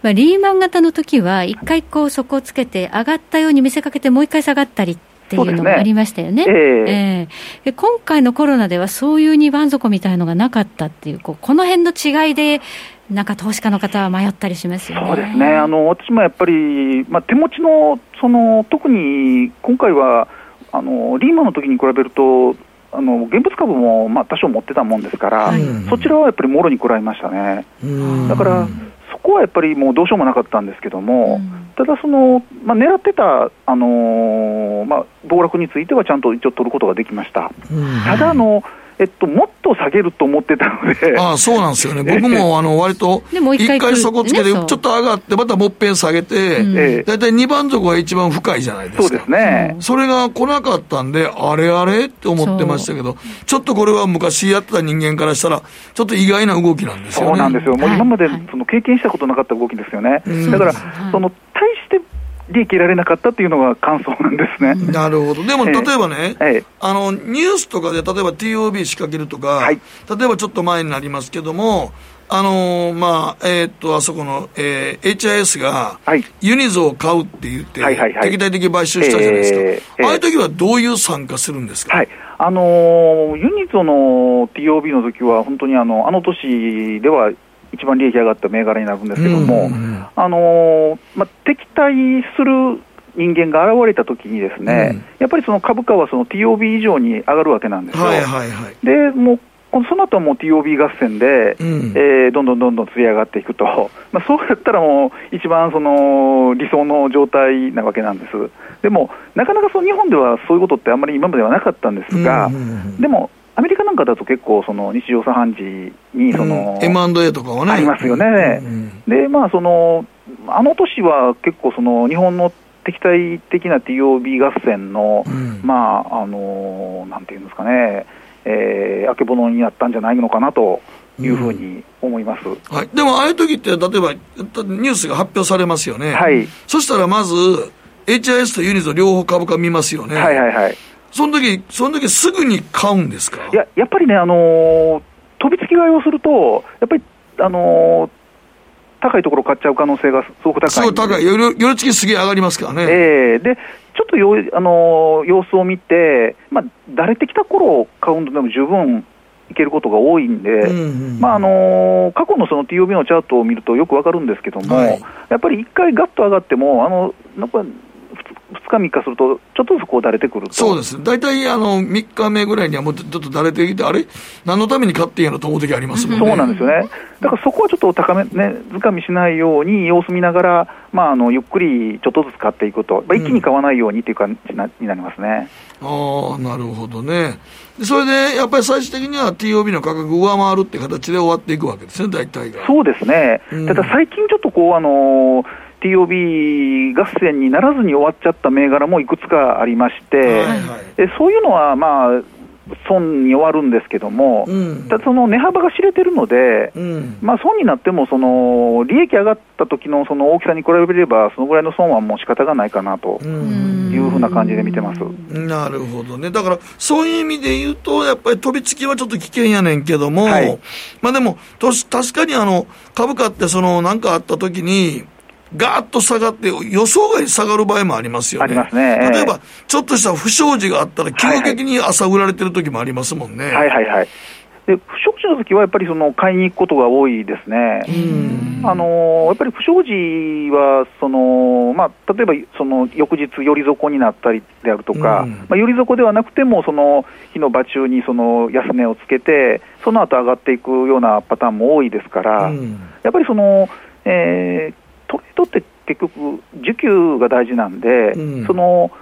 まあ、リーマン型の時は、一回こう底をつけて、上がったように見せかけて、もう一回下がったりっていうのもありましたよね。ねえ。ー、え。ー、今回のコロナでは、そういう二番底みたいのがなかったっていう、こうこの辺の違いで、なんか投資家の方は迷ったりしますよね。そうですね。あの私もやっぱりまあ手持ちのその特に今回はあのリーマンの時に比べるとあの現物株もまあ多少持ってたもんですから、はい、そちらはやっぱりもろに食らいましたね。だからそこはやっぱりもうどうしようもなかったんですけども、ただその、まあ、狙ってた、あのー、まあ、暴落についてはちゃんと一応取ることができました。ただあのえっと、もっと下げると思ってたので。ああ、そうなんですよね。僕も、あの、割と、一回そこつけて、ちょっと上がって、またもっぺん下げて、大体2番底が一番深いじゃないですか。そうですね。それが来なかったんで、あれあれって思ってましたけど、ちょっとこれは昔やってた人間からしたら、ちょっと意外な動きなんですよね。そうなんですよ。もう今まで、その経験したことなかった動きですよね。だから、その、対利益得られなかったっていうのが感想なんですね。なるほど。でも、例えばね、ええ、あの、ニュースとかで、例えば TOB 仕掛けるとか、はい、例えばちょっと前になりますけども、あのー、まあ、えー、っと、あそこの、えー、HIS が、ユニゾを買うって言って、はいはいはい、敵対的買収したじゃないですか。えー、ああいう時はどういう参加するんですか、はい、あのー、ユニゾの TOB の時は、本当にあの、あの年では、一番利益上がった銘柄になるんですけども、あのまあ、敵対する人間が現れたときに、ですね、うん、やっぱりその株価はその TOB 以上に上がるわけなんですよ。はいはいはい、でもうその後はもう TOB 合戦で、うん、えー、どんどんどんどんつり上がっていくと、[LAUGHS] まあ、そうやったらもう、一番その理想の状態なわけなんです。でも、なかなかその日本ではそういうことってあんまり今まではなかったんですが、うんうんうん、でも、アメリカなんかだと結構、その日常茶飯事にその、うん、M&A とかはね。ありますよね。で、まあ、その、あの年は結構、その日本の敵対的な TOB 合戦の、うん、まあ、あの、なんていうんですかね、えー、あけぼのになったんじゃないのかなと。いうふうに思います、うん、はい、でも、ああいう時って、例えばニュースが発表されますよね、はい、そしたらまず、HIS とユニゾ両方株価見ますよね。はいはいはいその時その時すぐに買うんですか？いや、やっぱりね、あのー、飛びつき買いをすると、やっぱり、あのー、高いところ買っちゃう可能性がすごく高いすごい高い、よろよろつきすげえ上がりますからね。えー、でちょっとよ、あのー、様子を見て、まあ、慣れてきた頃を買うのでも十分いけることが多いんで、まああの過去のその TOB のチャートを見るとよくわかるんですけども、はい、やっぱり一回ガッと上がっても、あのなんか2日、3日すると、ちょっとずつこうだれてくると。そうです、大体あの3日目ぐらいにはもうちょっとだれてきて、あれ、何のために買ってんやろと思う時ありますもんね。そうなんですよね、だからそこはちょっと高め、ね、づかみしないように、様子見ながら、まあ、あのゆっくりちょっとずつ買っていくと、まあ、一気に買わないようにという感じになりますね。あ、なるほどね。それでやっぱり最終的には TOB の価格上回るって形で終わっていくわけですね、大体が。そうですね、うん、ただ最近ちょっとこう、あのー TOB 合戦にならずに終わっちゃった銘柄もいくつかありまして、はいはい、そういうのは、まあ、損に終わるんですけども、うん、ただその値幅が知れてるので、うん、まあ、損になってもその利益上がった時のその大きさに比べれば、そのぐらいの損はもう仕方がないかなというふうな感じで見てます。なるほどね、だからそういう意味で言うと、やっぱり飛びつきはちょっと危険やねんけども、はい、まあでも、確かにあの株価ってその、なんかあった時に、ガーッと下がって、予想外に下がる場合もありますよね。ありますね。例えば、ちょっとした不祥事があったら、急激に朝売られてる時もありますもんね。はいはいはい。で不祥事の時はやっぱりその買いに行くことが多いですね。あのやっぱり不祥事はその、まあ、例えばその翌日、寄り底になったりであるとか、まあ、寄り底ではなくても、その日の場中にその安値をつけて、その後上がっていくようなパターンも多いですから、やっぱりその、えー、トレードって結局、需給が大事なんで、うん、その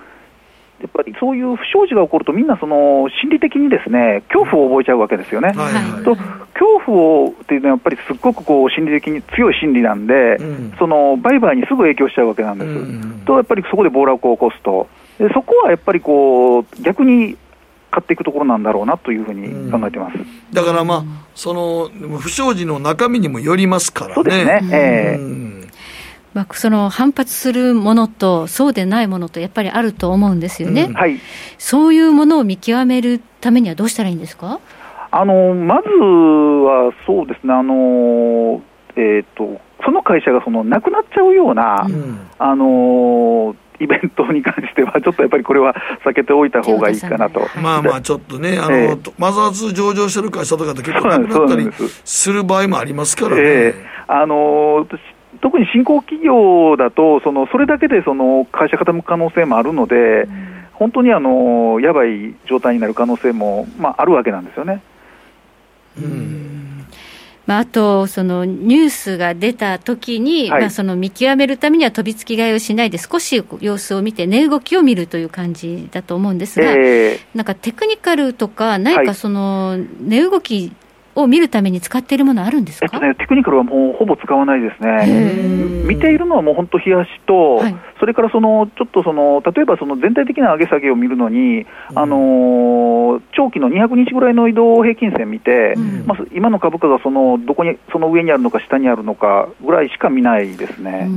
やっぱりそういう不祥事が起こると、みんなその心理的にですね恐怖を覚えちゃうわけですよね。はいはい、と恐怖をっていうのは、やっぱりすっごくこう心理的に強い心理なんで、うん、その売買にすぐ影響しちゃうわけなんです。うん、と、やっぱりそこで暴落を起こすと、でそこはやっぱりこう逆に買っていくところなんだろうなというふうに考えてます、うん、だからまあ、その不祥事の中身にもよりますからね。そうですね、えーまあ、その反発するものと、そうでないものとやっぱりあると思うんですよね、うん。はい、そういうものを見極めるためにはどうしたらいいんですか？あのまずはそうですね、あのえーと、その会社がそのなくなっちゃうような、うん、あのイベントに関しては、[LAUGHS] ちょっとやっぱりこれは避けておいた方がいいかなと。まあまあ、ちょっとね、あの、えー、マザーズ上場してる会社とかって結構なくなったりす。る場合もありますからね。えー、あの特に新興企業だと、そのそれだけでその会社傾く可能性もあるので、うん、本当にあのやばい状態になる可能性も、まあ、あるわけなんですよね。うん。まあ、あと、そのニュースが出た時に、はい、まあその見極めるためには飛びつき買いをしないで、少し様子を見て、値動きを見るという感じだと思うんですが、えー、なんかテクニカルとか、何かその値動きを見るために使っているものあるんですか、えっとね、テクニカルはもうほぼ使わないですね、見ているのはもう本当、冷やしと、はい、それからそのちょっとその、例えばその全体的な上げ下げを見るのに、うん、あの長期の200日ぐらいの移動平均線見て、うん、まあ、今の株価がそのどこにその上にあるのか、下にあるのかぐらいしか見ないですね。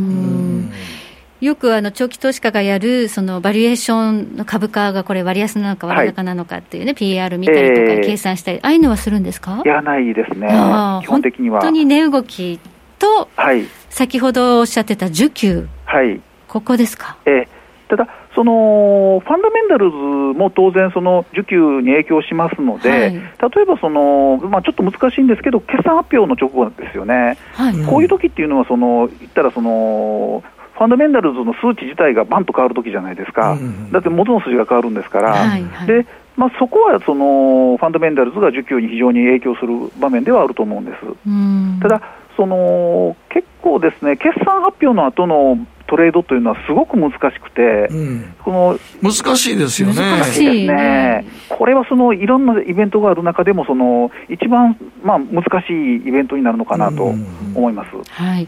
よくあの長期投資家がやる、そのバリエーションの株価がこれ、割安なのか割高なのかっていうね、はい、PR 見たりとか計算したり、ああいうのはするんですか？いや、ないですね、基本的には。本当に値動きと、はい、先ほどおっしゃってた需給、はい、ここですか？えただそのファンダメンタルズも当然、その需給に影響しますので、はい、例えばその、まあ、ちょっと難しいんですけど、決算発表の直後ですよね、はい、こういう時っていうのはその、言ったらその、ファンダメンタルズの数値自体がバンと変わるときじゃないですか、うん、だって元の数字が変わるんですから、はいはい、でまあ、そこはそのファンダメンタルズが需給に非常に影響する場面ではあると思うんです。ただその結構ですね決算発表の後のトレードというのはすごく難しくて、うん、この難しいですよね。難しいですね。これはそのいろんなイベントがある中でもその一番まあ難しいイベントになるのかなと思います。はい。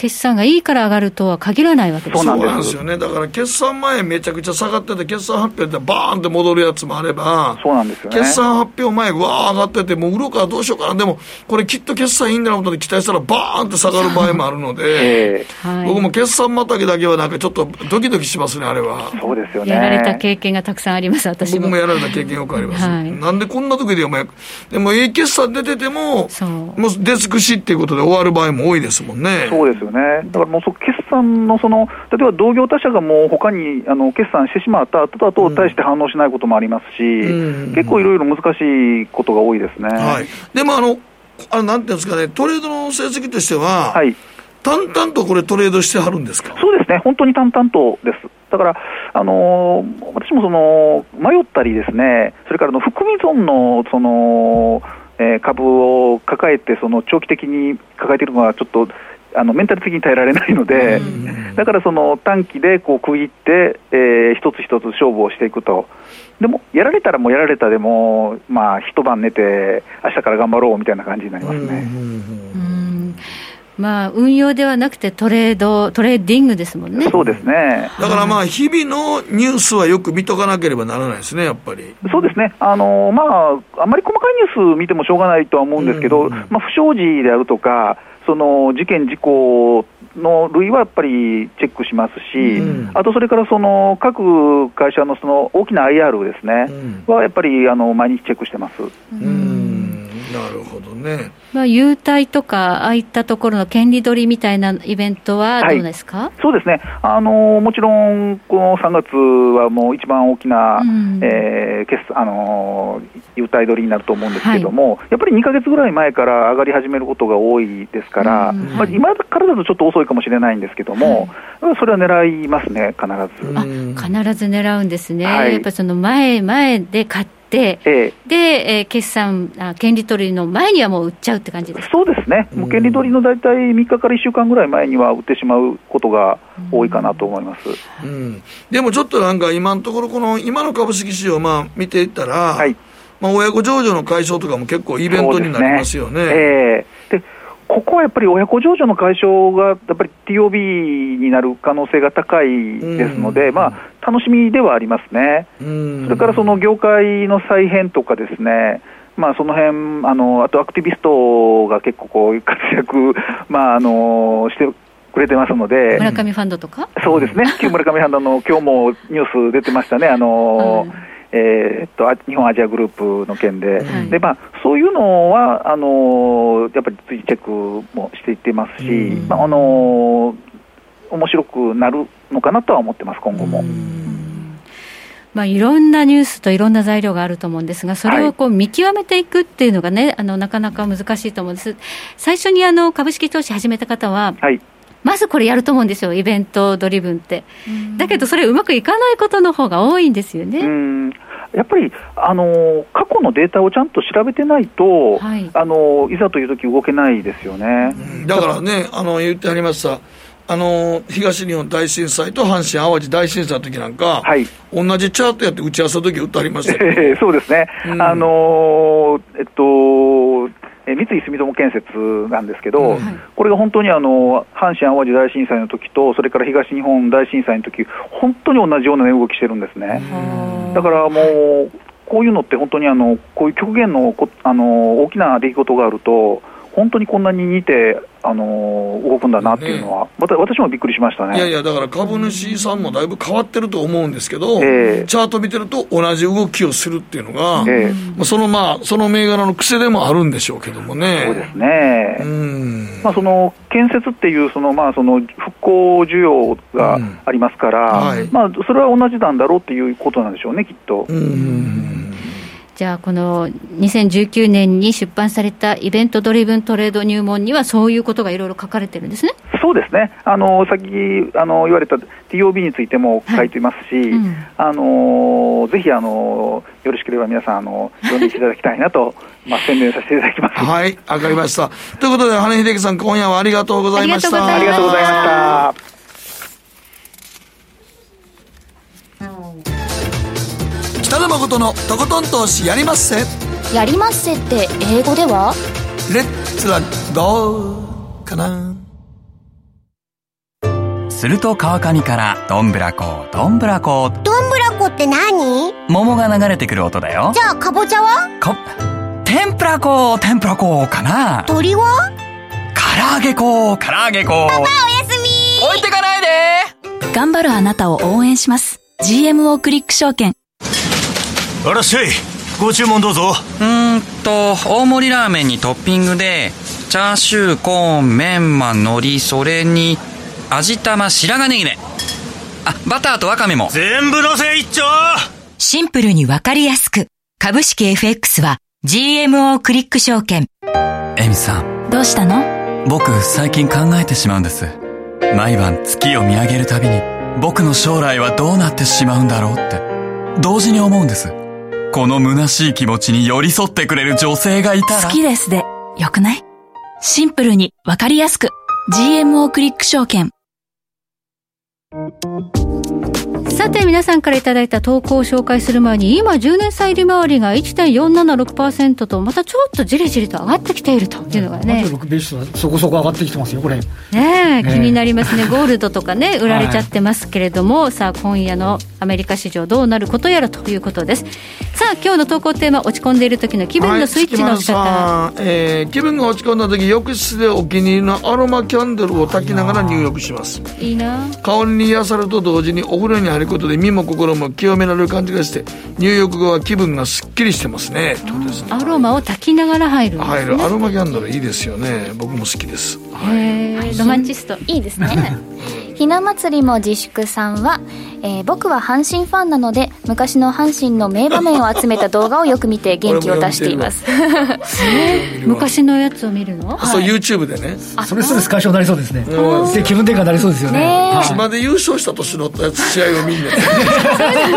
決算がいいから上がるとは限らないわけですそうなんですよね、だから決算前、めちゃくちゃ下がってて、決算発表でバーンって戻るやつもあれば、そうなんですよ、ね、決算発表前、わー上がってて、もう売ろうかどうしようかな、でも、これ、きっと決算いいんだろうと期待したら、バーンって下がる場合もあるので、えー、僕も決算またぎだけは、なんかちょっとドキドキしますね、あれは。そうですよね。やられた経験がたくさんあります、私も。僕もやられた経験よくあります。はい、なんでこんな時でお前、でも、いい決算出てても、もう出尽くしっていうことで終わる場合も多いですもんね。そうですよね。だからもう決算のその、例えば同業他社がもう他にあの決算してしまった後だと、対して反応しないこともありますし、うん、結構いろいろ難しいことが多いですね。はい、でもあのあのなんていうんですかね、トレードの成績としては、はい、淡々とこれ、トレードしてはるんですか？そうですね、本当に淡々とです。だから、あのー、私もその迷ったりですね、それからの含み損のその、えー、株を抱えて、その長期的に抱えているのは、ちょっとあのメンタル的に耐えられないので、だからその短期でこう区切って、えー、一つ一つ勝負をしていくと。でも、やられたらもうやられたでも、まあ、一晩寝て、明日から頑張ろうみたいな感じになりますね。まあ、運用ではなくてトレード、トレーディングですもんね。そうですね。だからまあ、日々のニュースはよく見とかなければならないですね、やっぱり。そうですね。あの、まあ、あんまり細かいニュース見てもしょうがないとは思うんですけど、うんうん、まあ、不祥事であるとか、その事件、事故の類はやっぱりチェックしますし、うん、あとそれからその各会社のその大きな IR ですね、うん、はやっぱりあの毎日チェックしてます。うんなるほどね。まあ、優待とか、ああいったところの権利取りみたいなイベントはどうですか、はい、そうですね、あのもちろん、この3月はもう一番大きな、うん、えー、決あの優待取りになると思うんですけども、はい、やっぱり2か月ぐらい前から上がり始めることが多いですから、うん、まあ、今からだとちょっと遅いかもしれないんですけども、はい、それは狙いますね、必ず。あ必ず狙うんですね、やっぱその前、前で買って、ええ、で、えー、決算あ、権利取りの前にはもう売っちゃうって感じですそうですね、もう権利取りの大体3日から1週間ぐらい前には売ってしまうことが多いかなと思います、うん、うん、でもちょっとなんか、今のところ、この今の株式市場、まあ、見ていったら、はい。まあ、親子上場の解消とかも結構イベントになりますよね。ね。えー、でここはやっぱり親子上場の解消がやっぱり TOB になる可能性が高いですので、まあ、楽しみではありますね、それからその業界の再編とかですね、まあ、その辺あのあとアクティビストが結構こう活躍、[LAUGHS] まあ、あのしてくれてますので、村上ファンドとか？そうですね、旧村上ファンドの今日もニュース出てましたね。あの、うんえー、っと日本アジアグループの件で、はい、でまあ、そういうのはあのやっぱり追チェックもしていってますし、まあ、あの面白くなるのかなとは思ってます、今後も。まあ、いろんなニュースといろんな材料があると思うんですが、それをこう見極めていくっていうのがね、はい、あのなかなか難しいと思うんです。最初にあの株式投資始めた方は、はいまずこれやると思うんですよ、イベントドリブンって。だけど、それうまくいかないことの方が多いんですよね。やっぱり、あの過去のデータをちゃんと調べてないと、はい、あのいざという時動けないですよね。だからね、あの言ってありました。あの東日本大震災と阪神・淡路大震災の時なんか、はい、同じチャートやって打ち合わせの時打ってありました、えー、そうですね、うん、あのえっと、え三井住友建設なんですけど、うん、これが本当にあの阪神・淡路大震災の時と、それから東日本大震災の時本当に同じような値動きしてるんですね。だからもうこういうのって本当にあのこういう極限のあの大きな出来事があると本当にこんなに似てあの動くんだなっていうのは、また私もびっくりしましたね。いやいや、だから株主さんもだいぶ変わってると思うんですけど、えー、チャート見てると、同じ動きをするっていうのが、えー、まあ、そのまあ、その銘柄の癖でもあるんでしょうけどもね。そうですね、うん。まあ、その建設っていう、そのまあ、その復興需要がありますから、うんはい、まあ、それは同じなんだろうっていうことなんでしょうね、きっと。うんじゃあ、この2019年に出版されたイベントドリブントレード入門には、そういうことがいろいろ書かれてるんですねそうですね、あのさっきあの言われた TOB についても書いてますし、はいうん、あのぜひあのよろしければ皆さんあの、読んでいただきたいなと、[LAUGHS] まあ、宣伝させていただきます。はい、わかりました。ということで、羽根秀樹さん、今夜はありがとうございました。ありがとうございました。北野誠のとことん投資やりまっせ。やりまっせって英語では？レッツラゴーかな。すると川上からどんぶらこどんぶらこどんぶらこって何？桃が流れてくる音だよ。じゃあかぼちゃは？か天ぷらこ天ぷらこかな。鳥は？唐揚げこ唐揚げこパパおやすみ置いてかないで。頑張るあなたを応援します。GMO クリック証券あらっしゃいご注文どうぞ。うんと大盛りラーメンにトッピングでチャーシューコーンメンマ海苔それに味玉白髪ネギねあバターとワカメも。全部のせ一丁。シンプルにわかりやすく。株式 FX は GMO クリック証券。エミさん。どうしたの？僕最近考えてしまうんです。毎晩月を見上げるたびに僕の将来はどうなってしまうんだろうって。同時に思うんですこの虚しい気持ちに寄り添ってくれる女性がいたら。好きですで、よくない？シンプルにわかりやすく。GMO クリック証券。さて皆さんからいただいた投稿を紹介する前に今10年債利回りが1.476%とまたちょっとじりじりと上がってきているというのがね。6ベースはそこそこ上がってきてますよこれ。ね気になりますね。[LAUGHS] ゴールドとかね売られちゃってますけれども、はい、さあ今夜のアメリカ市場どうなることやらということです。さあ今日の投稿テーマ落ち込んでいる時の気分のスイッチの仕方、はい、えー、気分が落ち込んだ時浴室でお気に入りのアロマキャンドルを焚きながら入浴します。いいな。香りに癒されると同時にお風呂に入ることで身も心も清められる感じがして入浴後は気分がすっきりしてますね。すね。アロマを炊きながら入る、ね、入るアロマキャンドルいいですよね。僕も好きです、はい、ロマンチスト。いいですね [LAUGHS] ひな祭りも自粛さんは、えー、僕は阪神ファンなので昔の阪神の名場面を集めた動画をよく見て [LAUGHS] 元気を出しています。昔のやつを見るの？そう YouTube でね。それストレス解消になりそうですね。で気分転換になりそうですよね。島で優勝した年のやつ試合を見んね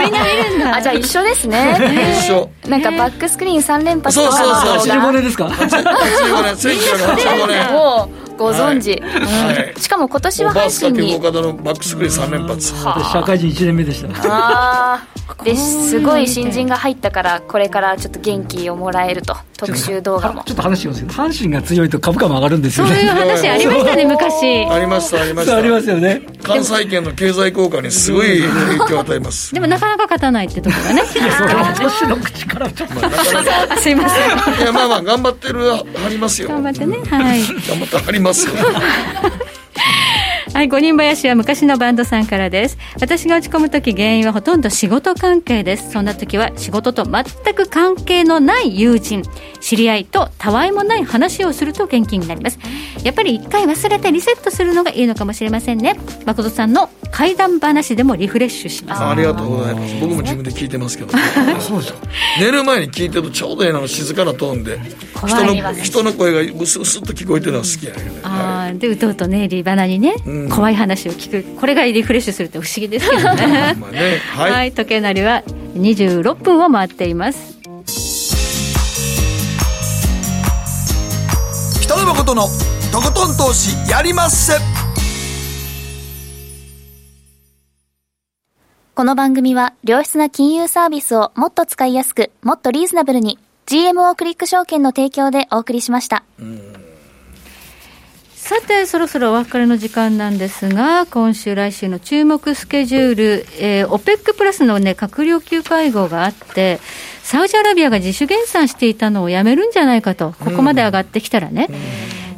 みん。な見るんだあ [LAUGHS] じゃあ一緒ですね。一緒。なんかバックスクリーン3連発そうそうそう。85年ですか？85年。1985年ご存知、はい、しかも今年は配信に。バックスクリーン3連発。社会人1年目でしたああですごい新人が入ったからこれからちょっと元気をもらえると。特集動画も。ちょっと話しますけど阪神が強いと株価も上がるんですよ。ねそういう話ありましたね昔ありましたありました。ありますよね。関西圏の経済効果にすごい影響を与えます。でもなかなか勝たないってところがね [LAUGHS] 年の口からちょっと、まあ、すいません。いやまあまあ頑張ってるありますよ。頑張ってねはい。頑張ってありますよはい、五人林は昔のバンドさんからです。私が落ち込む時原因はほとんど仕事関係です。そんな時は仕事と全く関係のない友人、知り合いとたわいもない話をすると元気になります。やっぱり一回忘れてリセットするのがいいのかもしれませんね。誠さんの怪談話でもリフレッシュします。ありがとうございます。僕も自分で聞いてますけど、ね、そうです寝る前に聞いてるとちょうどいいの静かなトーンで人の人の声がうすうすっと聞こえてるのは好きやね、うん、ああ、でうとうとねリバナにね、うん怖い話を聞く。これがリフレッシュするって不思議ですけどね。[LAUGHS] ね、はい、はい、時計なりは26分を回っています。北野誠のとことん投資やりまっせ。この番組は良質な金融サービスをもっと使いやすくもっとリーズナブルに GMO クリック証券の提供でお送りしました。うんさて、そろそろお別れの時間なんですが、今週、来週の注目スケジュール、えー、OPEC プラスのね、閣僚級会合があって、サウジアラビアが自主減産していたのをやめるんじゃないかと、ここまで上がってきたらね。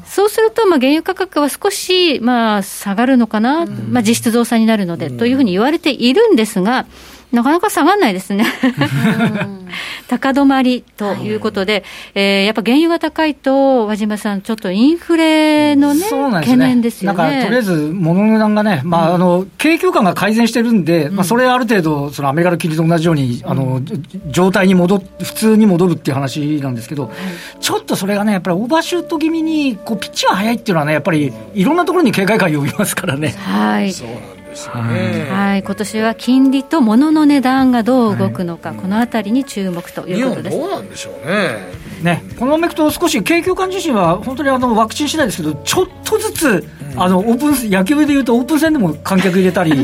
そうすると、まあ、原油価格は少し、まあ、下がるのかな、まあ、実質増産になるので、というふうに言われているんですが、なかなか下がらないですね。高止まりということで、はい、えー、やっぱ原油が高いと、和島さん、ちょっとインフレのね、ね懸念ですよね。なんかとりあえず、物の値段がね、まあ、あの景況感が改善してるんで、うん、まあ、それある程度、そのアメリカの金利と同じように、あの状態に戻普通に戻るっていう話なんですけど、ちょっとそれがね、やっぱりオーバーシュート気味に、こうピッチが速いっていうのはね、やっぱりいろんなところに警戒感を呼びますからね。はい。そうなんですよね、はい、今年は金利と物の値段がどう動くのか、はい、このあたりに注目ということです。どうなんでしょうね。ね、このままいくと少し景況感自身は本当にあのワクチン次第ですけどちょっとずつ、うん、あのオープン野球でいうとオープン戦でも観客入れたり [LAUGHS]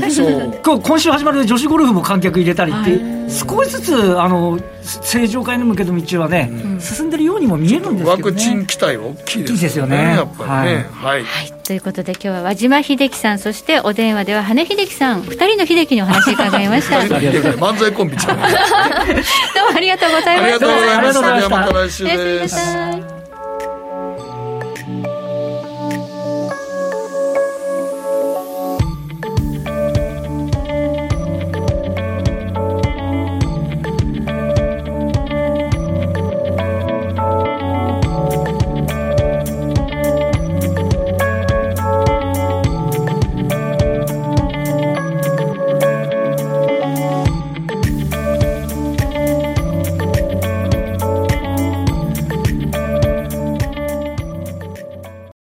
今週始まる女子ゴルフも観客入れたりって、少しずつあの正常化に向けた道はね、うん、進んでるようにも見えるんですけど、ね、ワクチン期待は大きいですよね。やっぱりね、はい、はい、はい、ということで今日は和島秀樹さんそしてお電話では羽秀樹さん。2人の秀樹にお話伺いました。漫才コンビちゃう [LAUGHS] どうもありがとうございました。ありがとうございました。また来週です